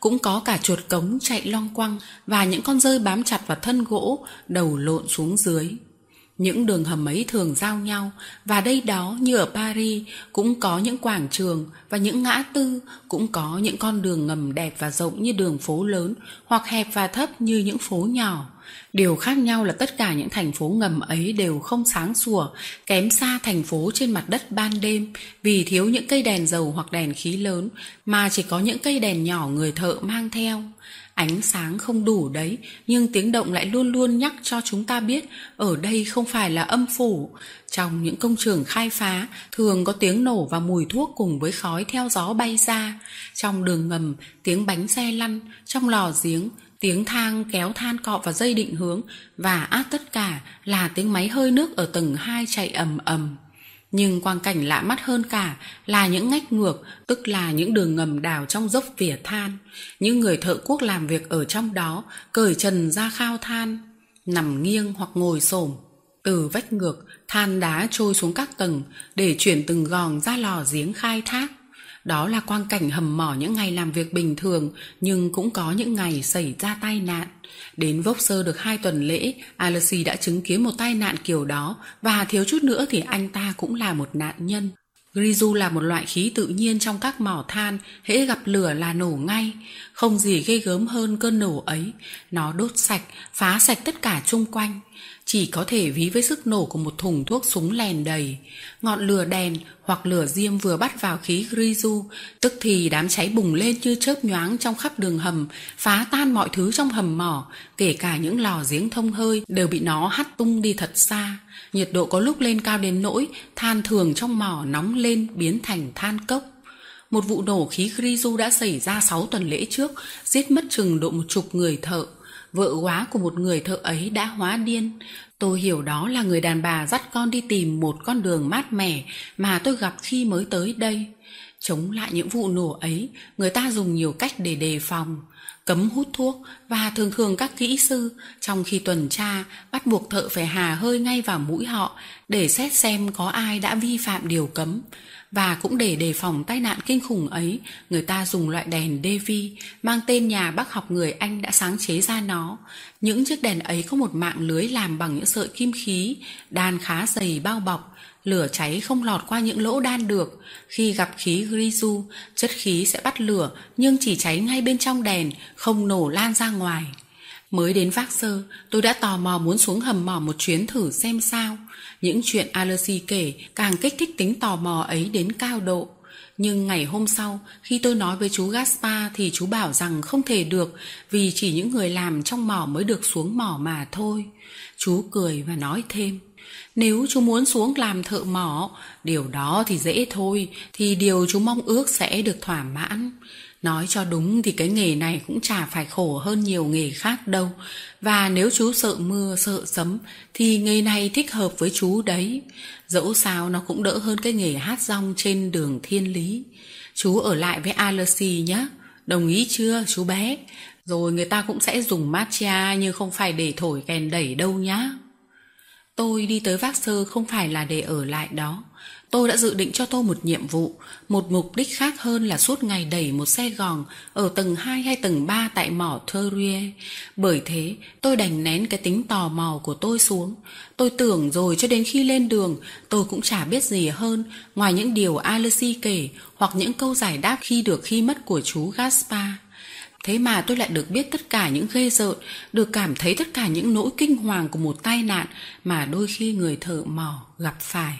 Cũng có cả chuột cống chạy long quăng và những con rơi bám chặt vào thân gỗ, đầu lộn xuống dưới. Những đường hầm ấy thường giao nhau và đây đó như ở Paris cũng có những quảng trường và những ngã tư, cũng có những con đường ngầm đẹp và rộng như đường phố lớn hoặc hẹp và thấp như những phố nhỏ. Điều khác nhau là tất cả những thành phố ngầm ấy đều không sáng sủa, kém xa thành phố trên mặt đất ban đêm vì thiếu những cây đèn dầu hoặc đèn khí lớn mà chỉ có những cây đèn nhỏ người thợ mang theo. Ánh sáng không đủ đấy, nhưng tiếng động lại luôn luôn nhắc cho chúng ta biết ở đây không phải là âm phủ. Trong những công trường khai phá, thường có tiếng nổ và mùi thuốc cùng với khói theo gió bay ra. Trong đường ngầm, tiếng bánh xe lăn, trong lò giếng, tiếng thang kéo than cọ và dây định hướng và át tất cả là tiếng máy hơi nước ở tầng 2 chạy ầm ầm. Nhưng quang cảnh lạ mắt hơn cả là những ngách ngược, tức là những đường ngầm đào trong dốc vỉa than. Những người thợ cuốc làm việc ở trong đó cởi trần ra khao than, nằm nghiêng hoặc ngồi xổm. Từ vách ngược, than đá trôi xuống các tầng để chuyển từng gòn ra lò giếng khai thác. Đó là quang cảnh hầm mỏ những ngày làm việc bình thường, nhưng cũng có những ngày xảy ra tai nạn. Đến vốc sơ được hai tuần lễ, Alessi đã chứng kiến một tai nạn kiểu đó và thiếu chút nữa thì anh ta cũng là một nạn nhân. Grizu là một loại khí tự nhiên trong các mỏ than, hễ gặp lửa là nổ ngay. Không gì ghê gớm hơn cơn nổ ấy. Nó đốt sạch, phá sạch tất cả chung quanh chỉ có thể ví với sức nổ của một thùng thuốc súng lèn đầy. Ngọn lửa đèn hoặc lửa diêm vừa bắt vào khí grizu, tức thì đám cháy bùng lên như chớp nhoáng trong khắp đường hầm, phá tan mọi thứ trong hầm mỏ, kể cả những lò giếng thông hơi đều bị nó hắt tung đi thật xa. Nhiệt độ có lúc lên cao đến nỗi than thường trong mỏ nóng lên biến thành than cốc. Một vụ nổ khí grizu đã xảy ra 6 tuần lễ trước, giết mất chừng độ một chục người thợ vợ quá của một người thợ ấy đã hóa điên. Tôi hiểu đó là người đàn bà dắt con đi tìm một con đường mát mẻ mà tôi gặp khi mới tới đây. Chống lại những vụ nổ ấy, người ta dùng nhiều cách để đề phòng. Cấm hút thuốc và thường thường các kỹ sư trong khi tuần tra bắt buộc thợ phải hà hơi ngay vào mũi họ để xét xem có ai đã vi phạm điều cấm. Và cũng để đề phòng tai nạn kinh khủng ấy, người ta dùng loại đèn Devi mang tên nhà bác học người Anh đã sáng chế ra nó. Những chiếc đèn ấy có một mạng lưới làm bằng những sợi kim khí, đan khá dày bao bọc, lửa cháy không lọt qua những lỗ đan được. Khi gặp khí Grisu, chất khí sẽ bắt lửa nhưng chỉ cháy ngay bên trong đèn, không nổ lan ra ngoài. Mới đến Vác Sơ, tôi đã tò mò muốn xuống hầm mỏ một chuyến thử xem sao. Những chuyện Alessi kể càng kích thích tính tò mò ấy đến cao độ. Nhưng ngày hôm sau, khi tôi nói với chú Gaspar thì chú bảo rằng không thể được vì chỉ những người làm trong mỏ mới được xuống mỏ mà thôi. Chú cười và nói thêm. Nếu chú muốn xuống làm thợ mỏ, điều đó thì dễ thôi, thì điều chú mong ước sẽ được thỏa mãn. Nói cho đúng thì cái nghề này cũng chả phải khổ hơn nhiều nghề khác đâu. Và nếu chú sợ mưa, sợ sấm thì nghề này thích hợp với chú đấy. Dẫu sao nó cũng đỡ hơn cái nghề hát rong trên đường thiên lý. Chú ở lại với Alessi nhé. Đồng ý chưa chú bé? Rồi người ta cũng sẽ dùng matcha nhưng không phải để thổi kèn đẩy đâu nhá. Tôi đi tới Vác Sơ không phải là để ở lại đó. Tôi đã dự định cho tôi một nhiệm vụ, một mục đích khác hơn là suốt ngày đẩy một xe gòn ở tầng 2 hay tầng 3 tại mỏ Thurie. Bởi thế, tôi đành nén cái tính tò mò của tôi xuống. Tôi tưởng rồi cho đến khi lên đường, tôi cũng chả biết gì hơn ngoài những điều Alessi kể hoặc những câu giải đáp khi được khi mất của chú Gaspar. Thế mà tôi lại được biết tất cả những ghê rợn, được cảm thấy tất cả những nỗi kinh hoàng của một tai nạn mà đôi khi người thợ mỏ gặp phải.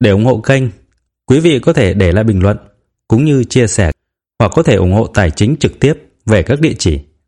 Để ủng hộ kênh, quý vị có thể để lại bình luận cũng như chia sẻ hoặc có thể ủng hộ tài chính trực tiếp về các địa chỉ